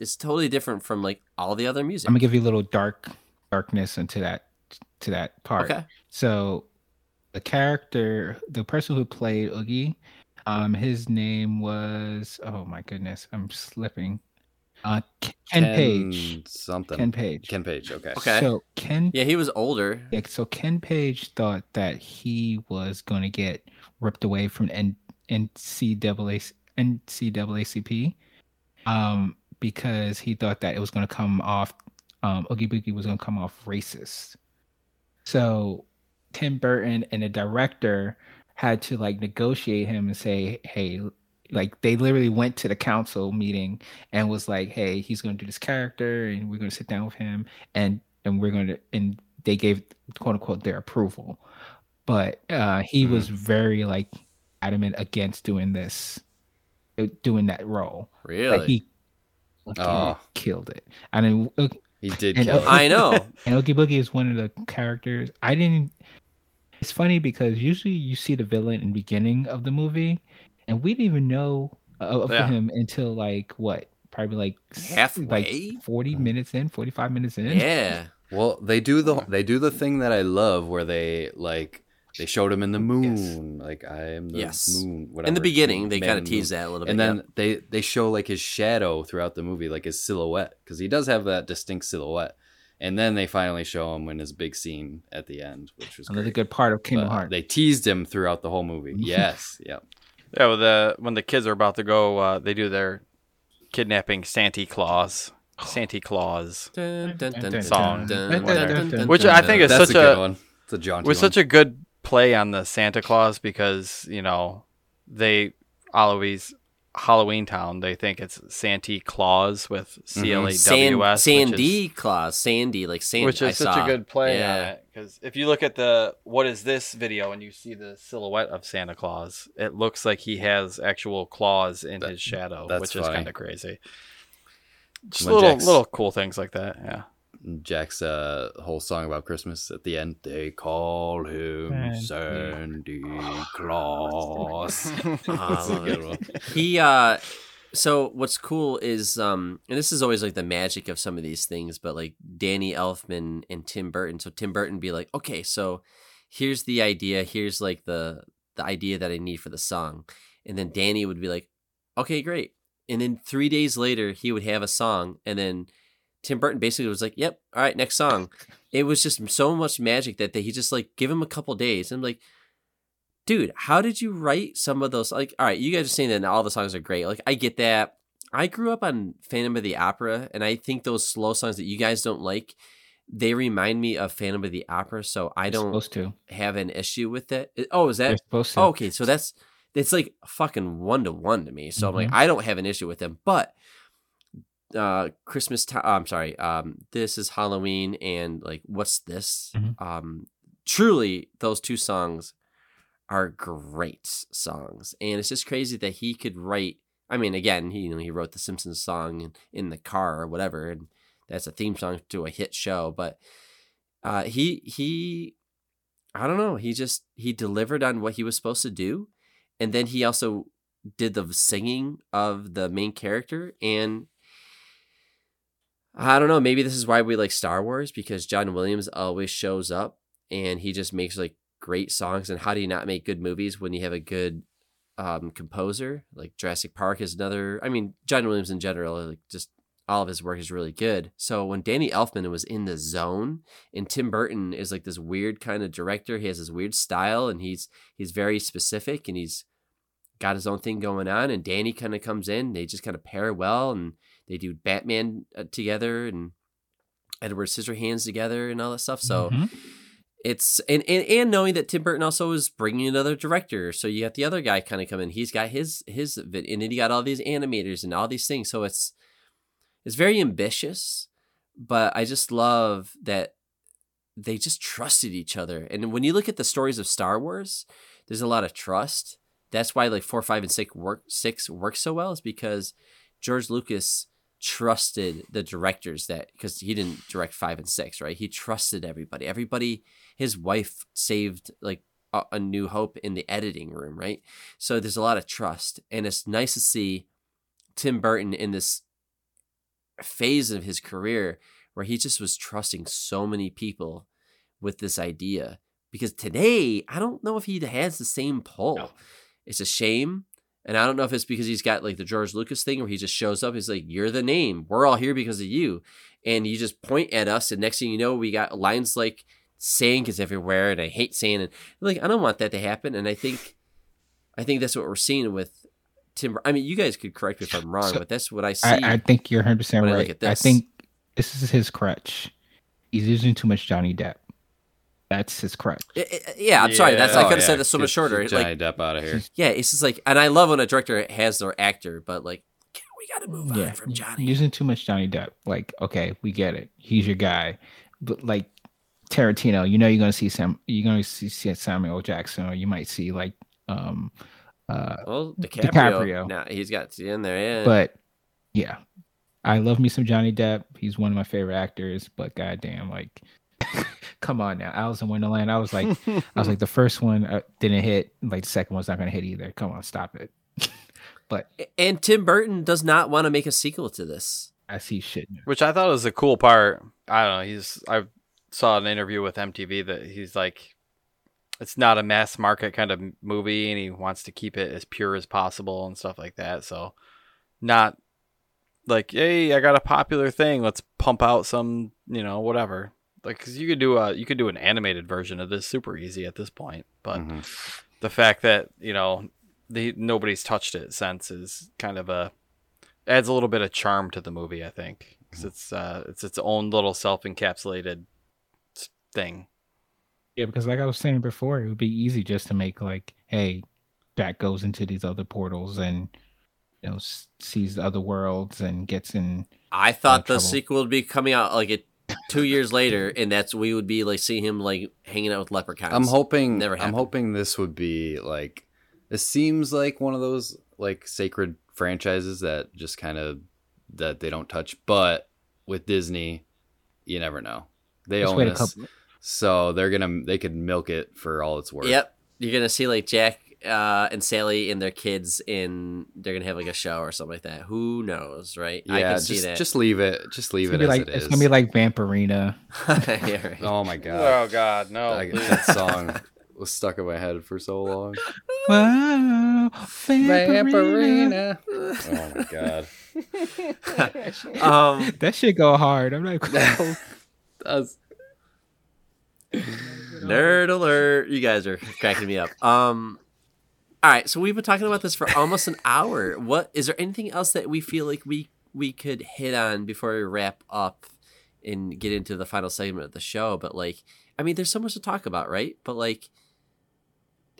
it's totally different from like all the other music. I'm gonna give you a little dark darkness into that to that part. okay, So the character, the person who played Oogie, um, his name was oh my goodness, I'm slipping. Uh, Ken, Ken Page. something Ken Page. ken page okay Okay. So Ken. yeah, he was older. Yeah, so Ken Page thought that he was going to get ripped away from N- NCAA NAACP, um, because he thought that it was going to come off um, Oogie Boogie was going to come off racist. So Tim Burton and the director had to like negotiate him and say, hey, like they literally went to the council meeting and was like, hey, he's going to do this character and we're going to sit down with him and and we're going to and they gave quote unquote their approval. But uh he Mhm. was very like adamant against doing this uh, doing that role. Really? Like he Oh. killed it. And then uh, He did And- kill. it. I know. and Oogie Boogie is one of the characters. I didn't. It's funny because usually you see the villain in the beginning of the movie, and we didn't even know uh, of of Yeah. him until like what, probably like s- Halfway? like forty minutes in, forty five minutes in. Yeah. Well, they do the they do the thing that I love where they like they showed him in the moon, like I am the Yes. moon. Whatever. In the beginning, they kind of the tease that a little bit. and then yep. they they show like his shadow throughout the movie, like his silhouette, because he does have that distinct silhouette. And then they finally show him in his big scene at the end, which was Another great. good part of Kingdom But Hearts. They teased him throughout the whole movie. Yes, yep. Yeah, well, the when the kids are about to go, uh, they do their kidnapping Santa Claus. Santa Claus. Song. Which I think is That's such a good a- one. It's a jaunty with such a good play on the Santa Claus because you know they always Halloween Town. They think it's Santa Claus with mm-hmm. C L A San- W S, Sandy Claus, Sandy, like Sandy. which I is such saw. a good play Yeah. on it. Because if you look at the what is this video and you see the silhouette of Santa Claus, it looks like he has actual claws in That- his shadow, that's which is kind of crazy. Just When little little cool things like that. Yeah. Jack's uh, whole song about Christmas at the end. They call him Sandy. Sandy Claus. I That's a love good it. one. he uh so what's cool is um and this is always like the magic of some of these things but like danny elfman and tim burton so tim burton be like okay so here's the idea here's like the the idea that i need for the song and then danny would be like okay great and then three days later he would have a song and then tim burton basically was like yep all right next song it was just so much magic that they, he just like give him a couple days and I'm like dude, how did you write some of those? Like, all right, you guys are saying that all the songs are great. Like, I get that. I grew up on Phantom of the Opera, and I think those slow songs that you guys don't like, they remind me of Phantom of the Opera. So I They're don't supposed to. have an issue with that. Oh, is that? supposed to. Oh, okay, so that's it's like fucking one to one to me. So I'm like, mm-hmm. I don't have an issue with them, but uh christmas time i'm sorry um this is halloween and like what's this Mhm. um truly those two songs are great songs and it's just crazy that he could write i mean again he you know he wrote the simpsons song in, in the car or whatever and that's a theme song to a hit show but uh he he i don't know he just he delivered on what he was supposed to do and then he also did the singing of the main character and I don't know. Maybe this is why we like Star Wars because John Williams always shows up and he just makes like great songs. And how do you not make good movies when you have a good um, composer? Like Jurassic Park is another. I mean, John Williams in general, like just all of his work is really good. So when Danny Elfman was in the zone, and Tim Burton is like this weird kind of director, he has this weird style, and he's he's very specific, and he's got his own thing going on. And Danny kind of comes in, they just kind of pair well, and they do Batman uh, together and Edward Scissorhands together and all that stuff. So Mhm. it's and, and and knowing that Tim Burton also is bringing another director, so you got the other guy kind of coming. He's got his his and then you got all these animators and all these things. So it's it's very ambitious, but I just love that they just trusted each other. And when you look at the stories of Star Wars, there's a lot of trust. That's why like four, five, and six work six work so well is because George Lucas trusted the directors that because he didn't direct five and six, right? He trusted everybody. Everybody, his wife saved like a, a new hope in the editing room, right? So there's a lot of trust, and it's nice to see Tim Burton in this phase of his career where he just was trusting so many people with this idea. Because today, I don't know if he has the same pull. No. It's a shame. And I don't know if it's because he's got like the George Lucas thing where he just shows up. He's like, You're the name. We're all here because of you. And you just point at us. And next thing you know, we got lines like saying is everywhere. And I hate saying it. Like, I don't want that to happen. And I think, I think that's what we're seeing with Tim. I mean, you guys could correct me if I'm wrong, So, but that's what I see. I, I think you're 100 percent when I right. I think this is his crutch. He's using too much Johnny Depp. That's his crutch. I- I- yeah, I'm sorry. That's Yeah. I Oh, could have yeah, said this so much shorter. Johnny Like, Depp out of here. yeah, it's just like, and I love when a director has their actor, but like, we got to move on from Johnny. Using too much Johnny Depp. Like, okay, we get it. He's your guy. But like Tarantino, you know you're gonna see Sam you're gonna see, see Samuel Jackson, or you might see like um uh Well, DiCaprio. DiCaprio. Now he's got in there. Yeah, but yeah. I love me some Johnny Depp. He's one of my favorite actors, but goddamn, like come on now. Alice in Wonderland. I was like I was like the first one uh, didn't hit, like the second one's not gonna hit either. Come on, stop it. but and Tim Burton does not want to make a sequel to this. I see shit. Which I thought was a cool part. I don't know. He's I saw an interview with MTV that he's like, it's not a mass market kind of movie, and he wants to keep it as pure as possible and stuff like that. So, not like, hey, I got a popular thing. Let's pump out some, you know, whatever. Like, cause you could do a you could do an animated version of this super easy at this point, but Mhm. the fact that you know the nobody's touched it since is kind of a adds a little bit of charm to the movie i think 'Cause it's uh it's its own little self-encapsulated thing Yeah, because like I was saying before, it would be easy just to make like, hey, Jack goes into these other portals and you know s- sees the other worlds and gets in. I thought the trouble. sequel would be coming out like it two years later, and that's we would be like seeing him like hanging out with leprechauns. I'm hoping. Never I'm hoping this would be like. This seems like one of those like sacred franchises that just kind of that they don't touch. But with Disney, you never know. They Just own wait this, so they're gonna they could milk it for all it's worth. Yep, you're gonna see like Jack uh, and Sally and their kids in. They're gonna have like a show or something like that. Who knows, right? I Yeah, can see just that. just leave it. Just leave it gonna as be like it it's gonna be like Vampirina. yeah, right. oh my god, Oh god no I- that song was stuck in my head for so long. Wow, Vampirina. Oh my god. um, That shit go hard. I'm like, That's nerd alert! You guys are cracking me up. Um, all right, so we've been talking about this for almost an hour. What is there anything else that we feel like we we could hit on before we wrap up and get into the final segment of the show? But like, I mean, there's so much to talk about, right? But like,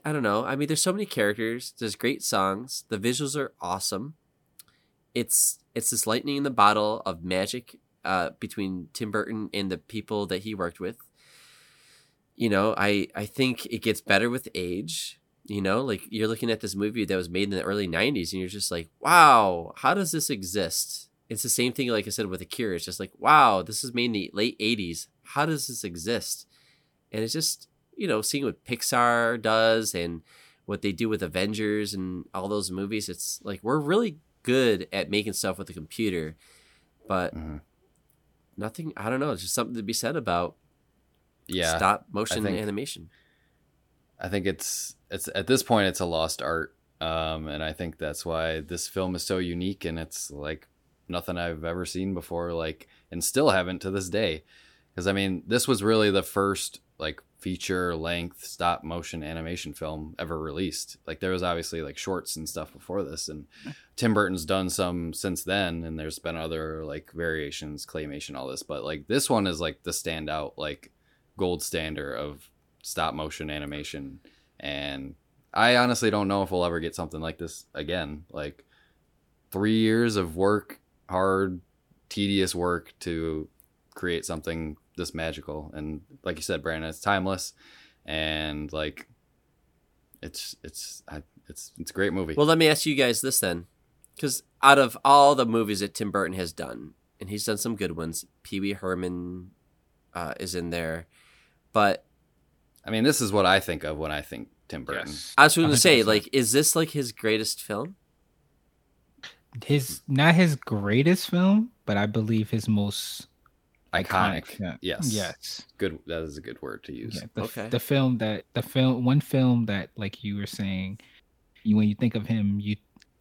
I don't know. I mean, there's so many characters. There's great songs. The visuals are awesome. It's it's this lightning in the bottle of magic uh, between Tim Burton and the people that he worked with. You know, I I think it gets better with age. You know, like you're looking at this movie that was made in the early '90s, and you're just like, wow, how does this exist? It's the same thing, like I said, with The Cure. It's just like, wow, this is made in the late '80s. How does this exist? And it's just, you know, seeing what Pixar does and what they do with Avengers and all those movies. It's like we're really good at making stuff with a computer, but Mhm. nothing. I don't know. It's just something to be said about yeah. stop motion think- animation. I think it's it's at this point it's a lost art, um, and I think that's why this film is so unique and it's like nothing I've ever seen before, like and still haven't to this day. Because I mean, this was really the first like feature length stop motion animation film ever released. Like there was obviously like shorts and stuff before this, and Tim Burton's done some since then, and there's been other like variations, claymation, all this, but like this one is like the standout, like gold standard of stop motion animation and i honestly don't know if we'll ever get something like this again. Like three years of work hard tedious work to create something this magical. And like you said brandon it's timeless. And like it's it's I, it's it's a great movie. Well, let me ask you guys this then, because out of all the movies that Tim Burton has done, and he's done some good ones, Pee Wee Herman uh, is in there, but i mean this is what i think of when i think tim burton yes I was going to say, like, is this like his greatest film? his not his greatest film, but I believe his most iconic, film. yes Yes. good that is a good word to use Yeah, the, Okay. the film that the film one film that like you were saying, you when you think of him, you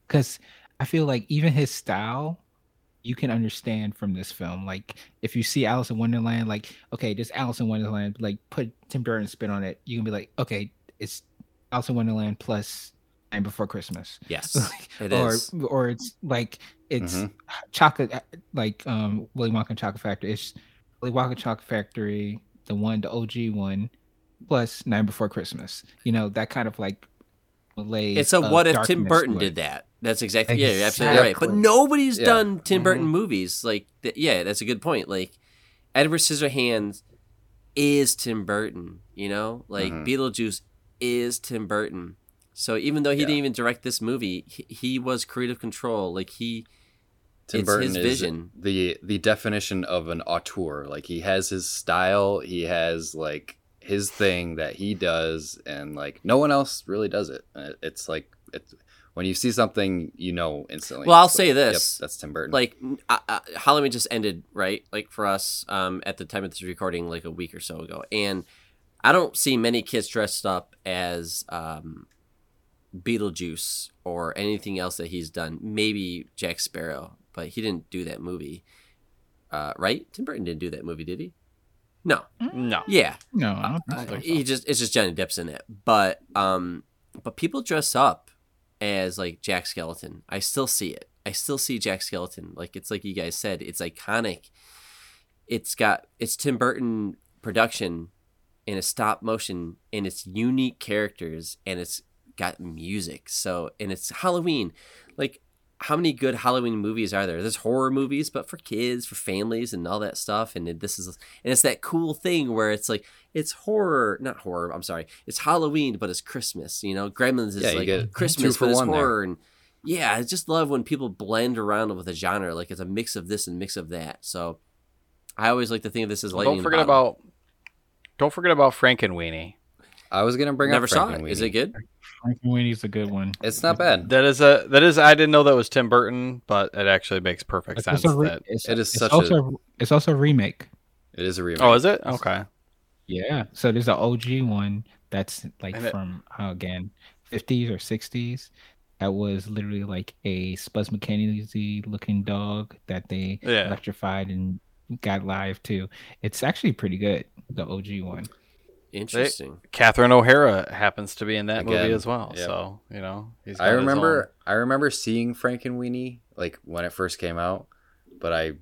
because I feel like even his style, you can understand from this film. Like if you see Alice in Wonderland, like okay, this Alice in Wonderland, like put Tim Burton spin on it, you can be like, okay, it's Alice in Wonderland plus And Before Christmas. Yes, Like, it or is. or it's like it's Mhm. chocolate like um Willy Wonka and Chocolate Factory. It's Willy Wonka and Chocolate Factory, the one, the OG one, plus Night Before Christmas. You know that kind of like. It's a what if Tim Burton to did that? That's exactly yeah, you're absolutely right. But nobody's Yeah. done Tim Burton Mhm. movies like th- yeah, that's a good point. Like Edward Scissorhands is Tim Burton, you know? Like Mhm. Beetlejuice is Tim Burton. So even though he Yeah. didn't even direct this movie, he, he was creative control. Like he Tim It's Burton his is vision. the the definition of an auteur. Like he has his style, he has like his thing that he does, and like no one else really does it. Uh, It's like it's when you see something, you know instantly. Well, I'll It's say this. Yep, that's Tim Burton. like uh, uh, Halloween just ended, right? Like for us, um, at the time of this recording, like a week or so ago, and I don't see many kids dressed up as um, Beetlejuice or anything else that he's done. Maybe Jack Sparrow, but he didn't do that movie, uh, right? Tim Burton didn't do that movie, did he? No. No. Yeah, No, I don't uh, so. he just it's just Johnny Depp's in it. But um, but people dress up as like Jack Skellington. I still see it. I still see Jack Skellington. Like it's like you guys said, it's iconic. It's got it's Tim Burton production and a stop motion and it's unique characters and it's got music. So and it's Halloween. Like how many good Halloween movies are there? There's horror movies, but for kids, for families, and all that stuff. And this is, and it's that cool thing where it's like it's horror, not horror. I'm sorry, it's Halloween, but it's Christmas. You know, Gremlins is Yeah, like Christmas, for but it's one there. horror. And yeah, I just love when people blend around with a genre. Like it's a mix of this and mix of that. So I always like to think of this as Well, don't forget about don't forget about Frankenweenie. I was gonna bring Never up saw it. Frankenweenie. Is it good? Frankenweenie's a good one. It's not bad. That is a that is I didn't know that was Tim Burton, but it actually makes perfect It's sense. re- that, it's, it is it's such also, It's also a remake. It is a remake. oh, is it? Okay. Yeah. So there's an OG one that's like And it- from uh, again 50s or 60s. That was literally like a Spuds MacKenzie looking dog that they Yeah. electrified and got live too. It's actually pretty good. The OG one. Interesting. Catherine O'Hara happens to be in that movie as well. yep. So, you know, he's I remember I remember seeing Frankenweenie like when it first came out, but I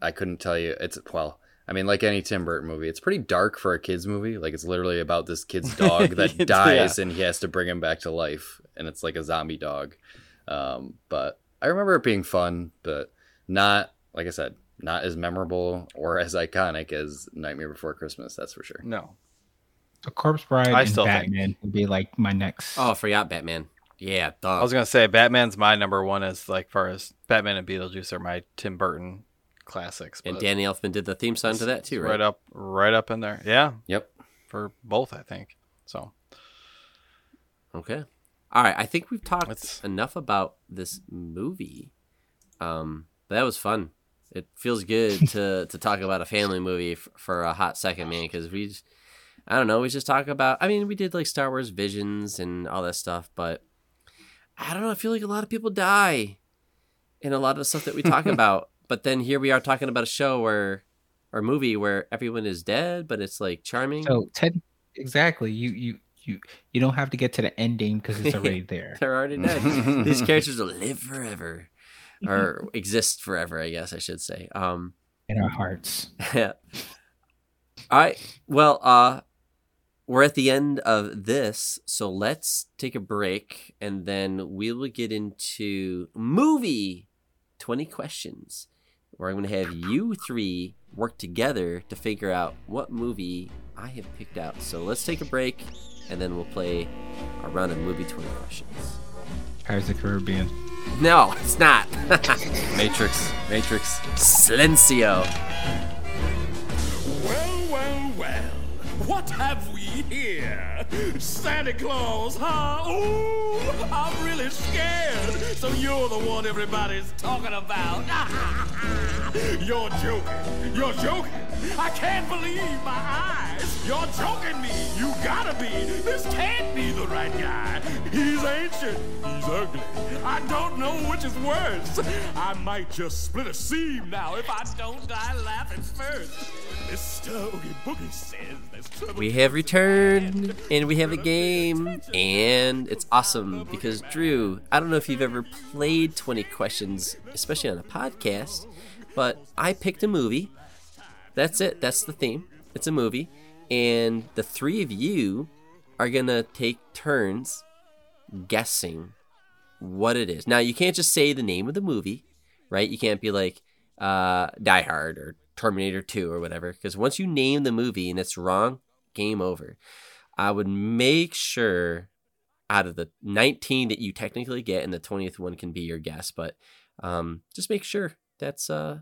I couldn't tell you it's well, I mean like any Tim Burton movie, it's pretty dark for a kids movie. Like it's literally about this kid's dog that Yeah. dies and he has to bring him back to life and it's like a zombie dog. Um, but I remember it being fun, but not like I said, not as memorable or as iconic as Nightmare Before Christmas, that's for sure. No. The Corpse Bride I and still think- Batman would be like my next. Oh, I forgot Batman. Yeah, I was gonna say Batman's my number one as like far as Batman and Beetlejuice are my Tim Burton classics. and Danny Elfman did the theme song to that too, right? right up right up in there. Yeah. Yep. For both, I think. So Okay. All right. I think we've talked Let's- enough about this movie. Um, but that was fun. It feels good to to talk about a family movie f- for a hot second, man. Because we, just, I don't know, we just talk about. I mean, we did like Star Wars Visions and all that stuff, but I don't know. I feel like a lot of people die in a lot of the stuff that we talk about. But then here we are talking about a show where, or movie where everyone is dead, but it's like charming. So Ted, exactly. You you you you don't have to get to the ending because it's already there. They're already dead. These characters will live forever, or exist forever. I guess I should say. Um, in our hearts. yeah. All right. Well, uh, we're at the end of this, so let's take a break, and then we will get into movie twenty questions, where I'm going to have you three work together to figure out what movie I have picked out. So let's take a break, and then we'll play a round of movie twenty questions. Pirates of the Caribbean. No, it's not. Matrix. Matrix. Silencio. What have we here? Santa Claus, huh? Ooh, I'm really scared. So you're the one everybody's talking about. you're joking. You're joking. I can't believe my eyes. You're joking me. You gotta be. This can't be the right guy. He's ancient. He's ugly. I don't know which is worse. I might just split a seam now if I don't die laughing first. Stogie Boogie says there's trouble. We have returned and we have a game and it's awesome because Drew, I don't know if you've ever played 20 questions, especially on a podcast, but I picked a movie. That's it. That's the theme. It's a movie and the three of you are to take turns guessing what it is. Now, you can't just say the name of the movie, right? You can't be like uh, Die Hard or Terminator 2 or whatever, because once you name the movie and it's wrong, game over. I would make sure out of the 19 that you technically get, and the 20th one can be your guess, but um, just make sure that's uh,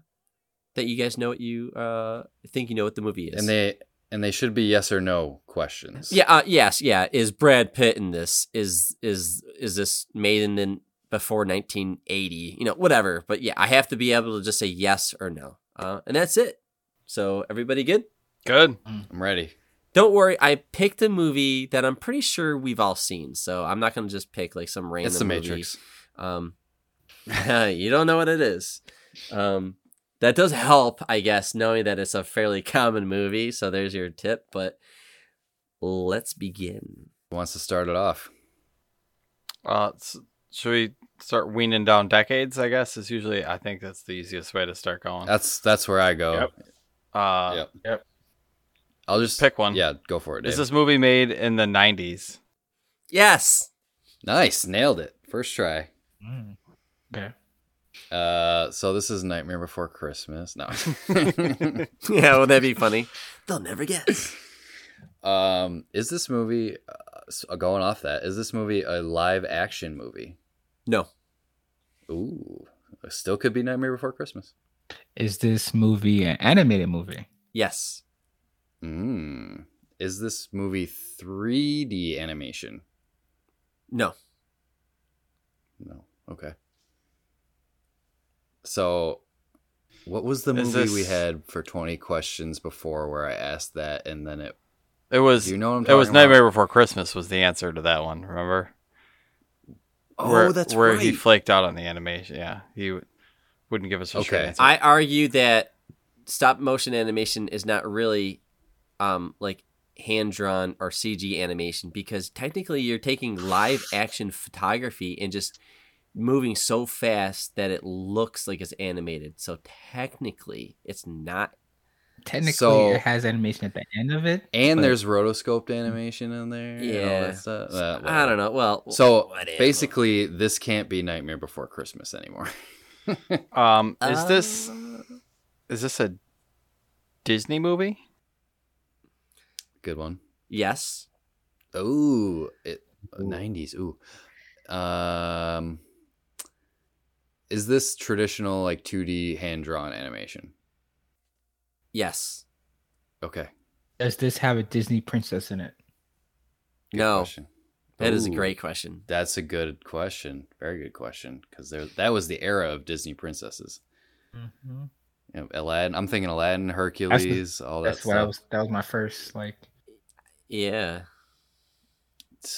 that you guys know what you uh, think you know what the movie is. And they and they should be yes or no questions. Yeah. Uh, yes. Yeah. Is Brad Pitt in this? Is is is this made in the, before 1980? You know, whatever. But yeah, I have to be able to just say yes or no, uh, and that's it. So everybody good? Good. I'm ready. Don't worry. I picked a movie that I'm pretty sure we've all seen. So I'm not gonna just pick like some random. It's the movie. Matrix. Um, you don't know what it is. Um, that does help, I guess, knowing that it's a fairly common movie. So there's your tip. But let's begin. Who wants to start it off? Uh, should we start weaning down decades? I guess is usually. I think that's the easiest way to start going. That's that's where I go. Yep. Uh, Yep. yep. I'll just Pick one. Yeah, go for it. Is Dave. this movie made in the '90s? Yes. nice? Nailed it. First try. Mm. Okay. Uh, so this is Nightmare Before Christmas. No. Yeah, would that be funny? They'll never guess. um, is this movie uh, uh, going off that? Is this movie a live action movie? No. Ooh, it still could be Nightmare Before Christmas. Is this movie an animated movie? Yes. Mm. Is this movie 3D animation? No. No. Okay. So, what was the Is movie we had for 20 questions before where I asked that and then it. It was. Do you know what I'm it was about? Nightmare Before Christmas was the answer to that one. Remember? Oh, where, that's where right. he flaked out on the animation. Yeah, he w- wouldn't give us a straight Okay. answer. I argue that stop motion animation is not really um like hand drawn or CG animation because technically you're taking live action photography and just moving so fast that it looks like it's animated. So technically it's not Technically, So- it has animation at the end of it. And but- there's rotoscoped animation in there. and all Yeah. that stuff. Uh, I don't know. Well, So whatever. basically, this can't be Nightmare Before Christmas anymore. um, is this Uh, is this a Disney movie? Good one. yes. Ooh, it nineties. Ooh, um, is this traditional like two D hand drawn animation? Yes. Okay, Does this have a Disney princess in it? good no. question. That is a great question. That's a good question. Very good question because there that was the era of Disney princesses. Mm-hmm. You know, Aladdin. I'm thinking Aladdin, Hercules, all that That's what I stuff. was. That was my first like. Yeah.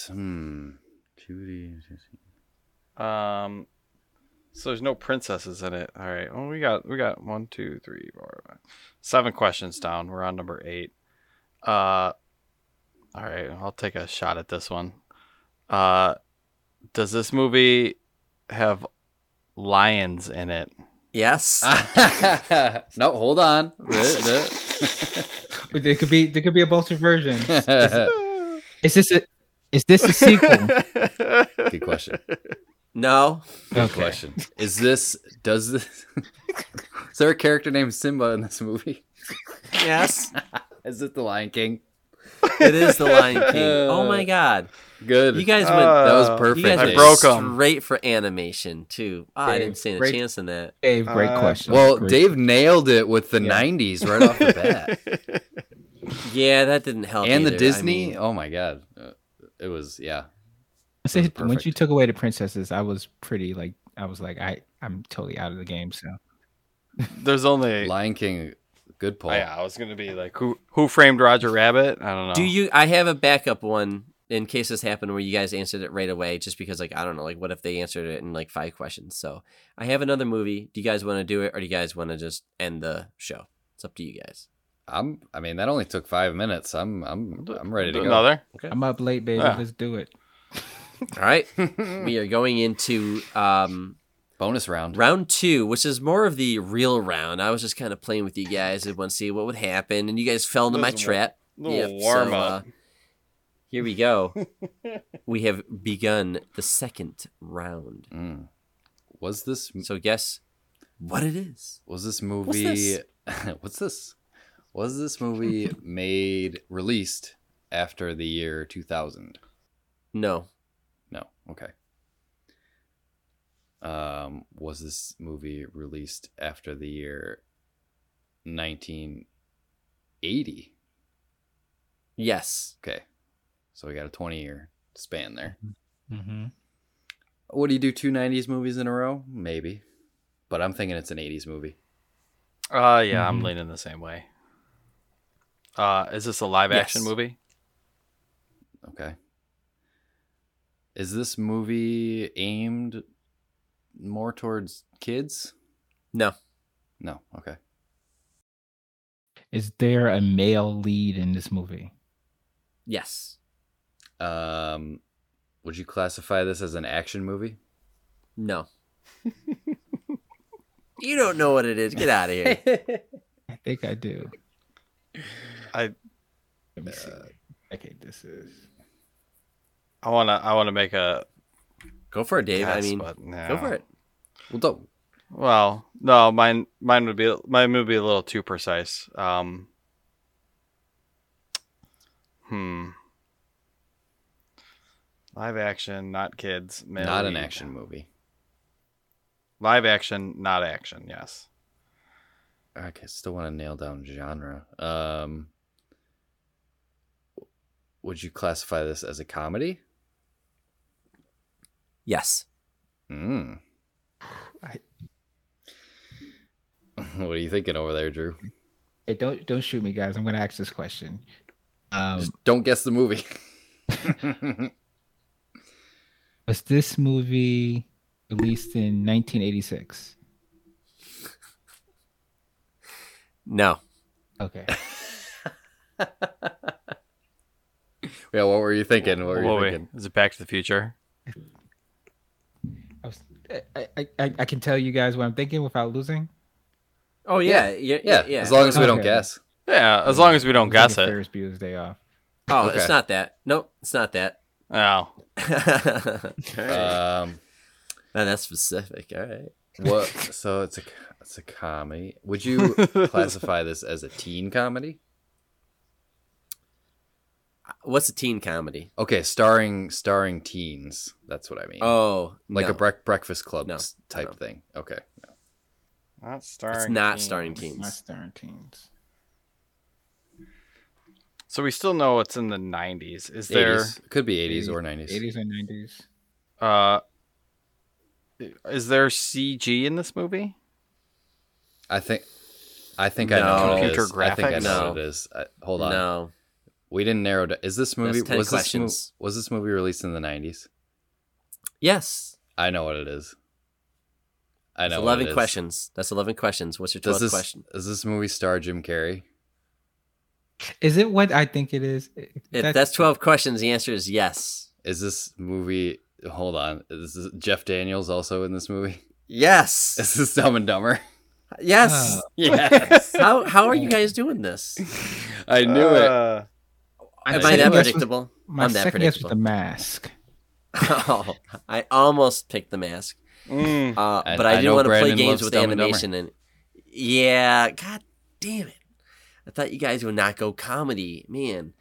Hmm. 2D. Um, so there's no princesses in it. All right. Well, we got we got one, two, three, four, five, seven questions down. We're on number eight. Uh, all right. I'll take a shot at this one. Uh, does this movie have lions in it? Yes. no, hold on. But there could be there could be a bolster version. Is this a is this a sequel? Good question. No. Good Okay. question. Is this does this Is there a character named Simba in this movie? Yes. Is it the Lion King? It is the Lion King. Oh my god. Good. You guys went Uh, that was perfect. You guys I went broke 'em. straight for animation too. Ah, I didn't stand a great- chance in that. Dave, great Uh, question. well, Great- Dave nailed it with the Yeah. 90s right off the bat. Yeah, that didn't help. and the either. I Disney. mean, oh my god. Uh, it was yeah. I say, was once you took away the princesses, I was pretty like I was like I I'm totally out of the game. So There's only. Lion King good pull. Oh, yeah, I was gonna be like, who who framed Roger Rabbit? I don't know. do you? I have a backup one in case this happened where you guys answered it right away. Just because, like, I don't know, like, what if they answered it in like five questions? So I have another movie. Do you guys want to do it, or do you guys want to just end the show? It's up to you guys. I'm. I mean, that only took five minutes. I'm. I'm. I'm ready to Do go. Another. Okay. I'm up late, baby. Yeah. Let's do it. All right, we are going into um, bonus round. round two, which is more of the real round. I was just kind of playing with you guys. I want to see what would happen, and you guys fell into my Little trap. little Yep, warm so, up. uh, here we go. we have begun the second round. Mm. Was this So guess what it is. was this movie? What's this? Was this movie made released after the year 2000? No. No. Okay. Um, was this movie released after the year 1980? Yes. Okay. So we got a 20 year span there. Mm-hmm. Would he do two 90s movies in a row? Maybe. But I'm thinking it's an 80s movie. Uh, yeah, I'm Mhm. leaning the same way. Uh, is this a live action movie? Okay. Is this movie aimed more towards kids? No. No. Okay. Is there a male lead in this movie? Yes. Um, would you classify this as an action movie? No. you don't know what it is. Get out of here. I think I do. I Let me see. what decade this is. I wanna I wanna make a Go for it, Dave. I mean, go for it. Well, don't. Well, no, mine mine would be mine would be a little too precise. Um, hmm. Live action, not kids. male Not an action movie. Live action, not action. Yes. Okay, still want to nail down genre. Um, would you classify this as a comedy? Yes. Mm. I- what are you thinking over there, Drew? Hey, don't don't shoot me, guys. I'm gonna ask this question. Um, Just don't guess the movie. was this movie released in 1986? No. Okay. yeah, what were you thinking? What were you thinking? Is it Back to the Future? I, was, I, I, I I can tell you guys what I'm thinking without losing. Oh yeah. Yeah. Yeah, Yeah. as long as we don't guess. Yeah, as long as we don't I'm guess thinking it. Ferris Bueller's Day Off. oh, Okay. it's not that. Nope. It's not that. Oh. no, Um, that's specific. All right. what? So it's a it's a comedy. Would you classify this as a teen comedy? What's a teen comedy? Okay, starring starring teens. That's what I mean. Oh, like no. a brec- breakfast club No, type no. thing. Okay. Not starring. It's not teens. starring Not starring teens. So we still know it's in the 90s. Is there 80s. Could be 80s or 90s. 80s and 90s. uh is there CG in this movie? I think I think I know what it Computer is. I think I know No. what it is. I, hold on. No. We didn't narrow down. Is this movie That's 10 was this, mo- was this movie released in the 90s? Yes. I know what it is. I know what eleven it is. questions. That's eleven questions. What's your Does twelfth this question? does this movie star Jim Carrey? Is it what I think it is? If that's twelve questions, the answer is yes. Is this movie hold on. Is this Jeff Daniels also in this movie? Yes. Is this Dumb and Dumber? Yes. Uh, yes. how how are you guys doing this? I knew it. Uh, Am I that guess was- predictable? My I'm that second guess was predictable. the mask. oh, I almost picked the mask, mm, uh, but I I, do know want to play games with Dumb animation and yeah. God damn it! I thought you guys would not go comedy, man.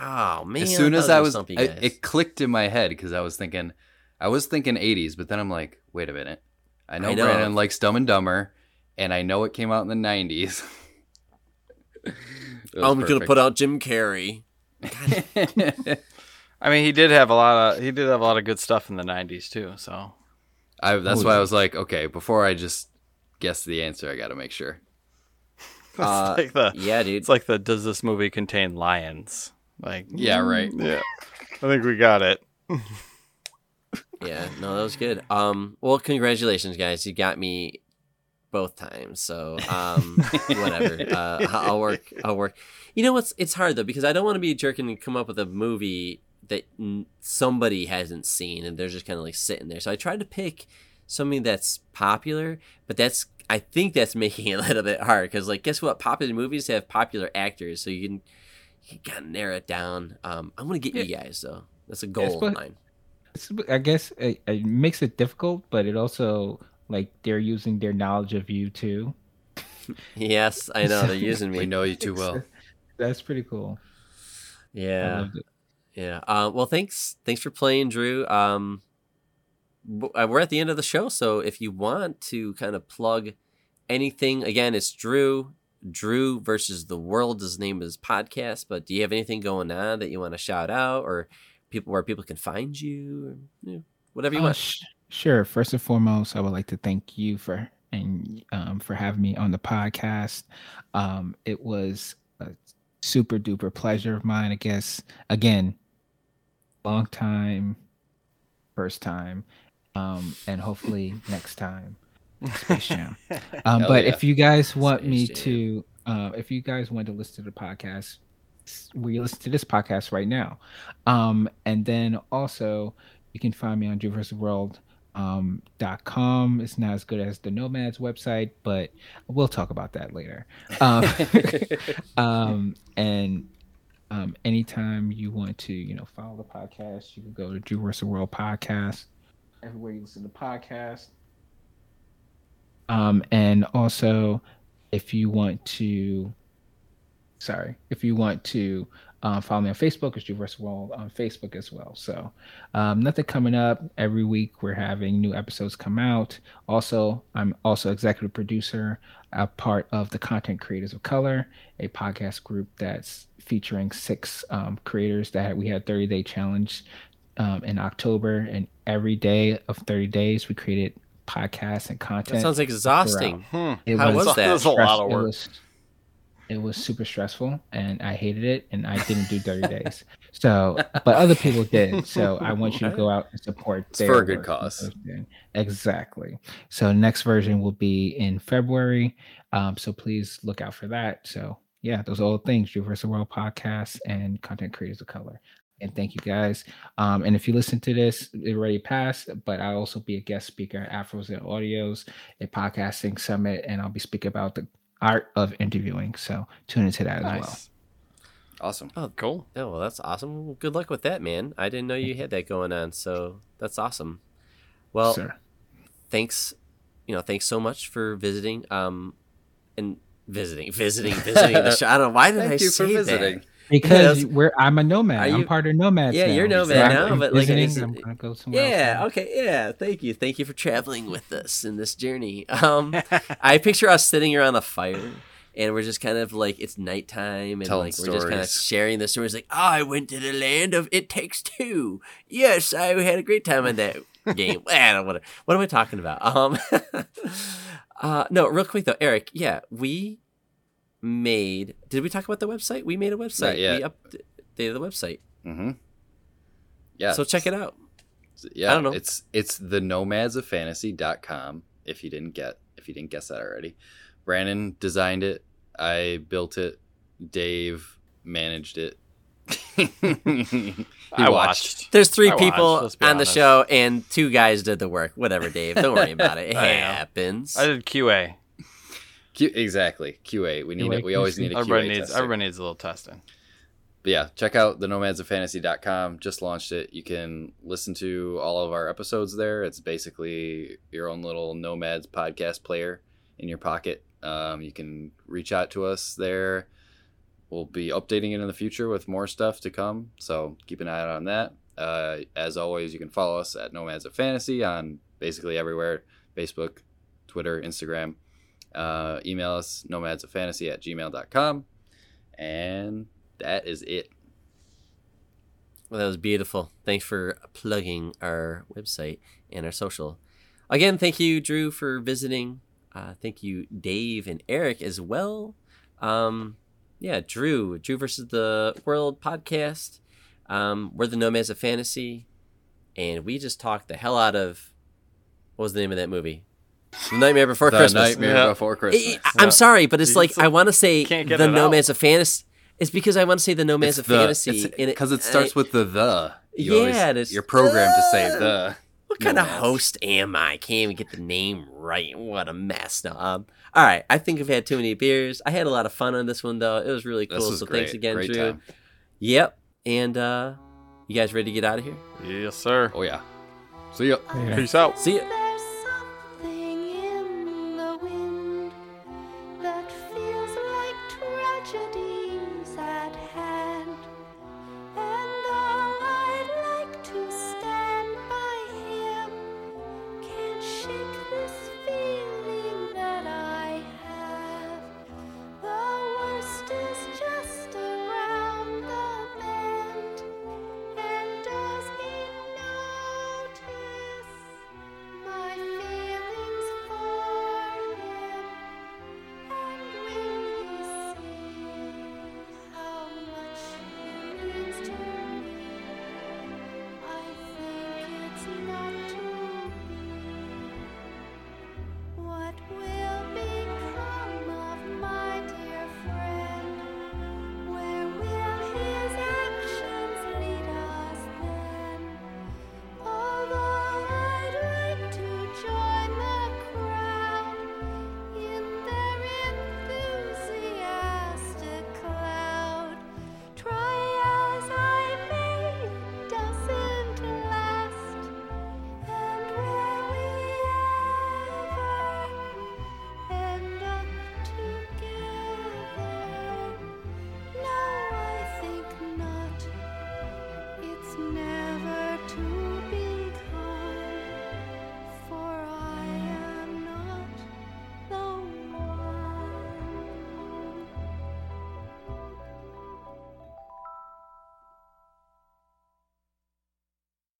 Oh man! as soon as I was, I- it clicked in my head because I was thinking, I was thinking 80s, but then I'm like, wait a minute. I know, I know. Brandon likes Dumb and Dumber, and I know it came out in the 90s. I'm gonna put out Jim Carrey. I mean, he did have a lot of he did have a lot of good stuff in the 90s too. So I, that's Oh, why I was like, okay, before I just guess the answer, I got to make sure. it's Uh, like the Yeah, dude. it's like the does this movie contain lions? Like Yeah, right. yeah, I think we got it. Yeah, no, that was good. Um, well, congratulations, guys. You got me both times, so um, whatever. Uh, I'll work. I'll work. You know what's? It's hard though because I don't want to be a jerk and come up with a movie that n- somebody hasn't seen and they're just kind of like sitting there. So I tried to pick something that's popular, but that's I think that's making it a little bit hard because like guess what? Popular movies have popular actors, so you can you can kind of narrow it down. Um, I'm gonna get you guys though. That's a goal but- of mine. I guess it, it makes it difficult, but it also like they're using their knowledge of you too. Yes, I know they're using me. We know you too well. That's pretty cool. Yeah. Yeah. Uh, well, thanks. Thanks for playing, Drew. Um, uh, we're at the end of the show, so if you want to kind of plug anything, again, it's Drew. Drew versus the world. His name is podcast. But do you have anything going on that you want to shout out, or people where people can find you, or, you know, whatever you Uh, want? sh- sure. First and foremost, I would like to thank you for and um, for having me on the podcast. Um, it was a super duper pleasure of mine. I guess again, long time, first time, um, and hopefully next time. Space Jam. Um, but yeah. if you guys want me Jam. to, uh, if you guys want to listen to the podcast, we listen to this podcast right now. Um, and then also you can find me on World um, dot com. It's not as good as the Nomads website, but we'll talk about that later. Um, um, and um, anytime you want to, you know, follow the podcast, you can go to Drew vs. World podcast. Everywhere you listen to podcasts. Um, and also, if you want to, sorry, if you want to uh, follow me on Facebook, it's Drew vs. World on Facebook as well. So, um, nothing coming up every week. We're having new episodes come out. Also, I'm also executive producer, a part of the Content Creators of Color, a podcast group that's featuring six um, creators that we had 30 day challenge um, in October, and every day of 30 days we created podcasts and content. That sounds exhausting. Hmm. It How was that? It was a lot of It work. was, it was super stressful, and I hated it, and I didn't do 30 days. So, but other people did. So I want you to go out and support. It's their for a good cause. Exactly. So next version will be in February. Um, so please look out for that. So yeah, those are all things. Universal. World podcast and content creators of color. And thank you guys. Um, and if you listen to this, it already passed, but I'll also be a guest speaker at Afros and Audios, a podcasting summit, and I'll be speaking about the art of interviewing. So tune into that as well. Awesome. Oh, cool. Oh well, that's awesome. Well, Good luck with that, man. I didn't know you had that going on, so that's awesome. Well, Sir. thanks, you know, thanks so much for visiting. Um, and visiting, visiting, visiting the show. I don't know why did I you say for visiting. that. Because Yes. we're I'm a nomad. You- I'm part of nomads. Yeah, now. you're So nomad I'm now, but, like, visiting, it's- I'm gonna go somewhere Yeah. else. Okay. Yeah. Thank you. Thank you for traveling with us in this journey. Um, I picture us sitting around a fire. And we're just kind of like it's nighttime, and Telling like we're just kind of sharing the stories. Like, I went to the land of It Takes Two. Yes, I had a great time in that game. I don't what, what am I talking about? Um, uh, no, real quick though, Eric. Yeah, we made. Did we talk about the website? We made a website. yet. We updated the website. Mm-hmm. Yeah. So check it out. Yeah, I don't know. It's it's the nomadsofantasy.com if you didn't get if you didn't guess that already. Brandon designed it. I built it. Dave managed it. I watched. There's three I people let's be on the show, and two guys did the work. Whatever, Dave. Don't worry about it. It I know. happens. I did QA. Q, exactly. QA. We need QA, it. We always need a QA Everybody needs tester. everybody needs a little testing. But yeah, check out the nomadsofantasy.com. Just launched it. You can listen to all of our episodes there. It's basically your own little Nomads podcast player in your pocket. Um, you can reach out to us there. We'll be updating it in the future with more stuff to come. So keep an eye out on that. Uh, as always, you can follow us at Nomads of Fantasy on basically everywhere Facebook, Twitter, Instagram. Uh, email us nomads of fantasy at gmail.com. And that is it. Well, that was beautiful. Thanks for plugging our website and our social. Again, thank you, Drew, for visiting. Uh, thank you, Dave and Eric, as well. Um, yeah, Drew, Drew versus the World podcast. Um, we're the Nomads of Fantasy, and we just talked the hell out of what was the name of that movie? The Nightmare Before The Christmas. Nightmare Yeah. Before I- Christmas. I, am sorry, but it's You like just, I want to say the it out. Nomads of Fantasy. It's because I want to say the Nomads of Fantasy because it, I- starts with the the. You Yeah, always- and it's- you're programmed to say the. What kind of host am I? Can't even get the name right. What a mess. No, um, all right. I think I've had too many beers. I had a lot of fun on this one though. It was really cool. Was so great. thanks again, great Drew. time. Yep. And uh, you guys ready to get out of here? Yes, sir. Oh yeah. See ya. Yeah. Peace out. See ya.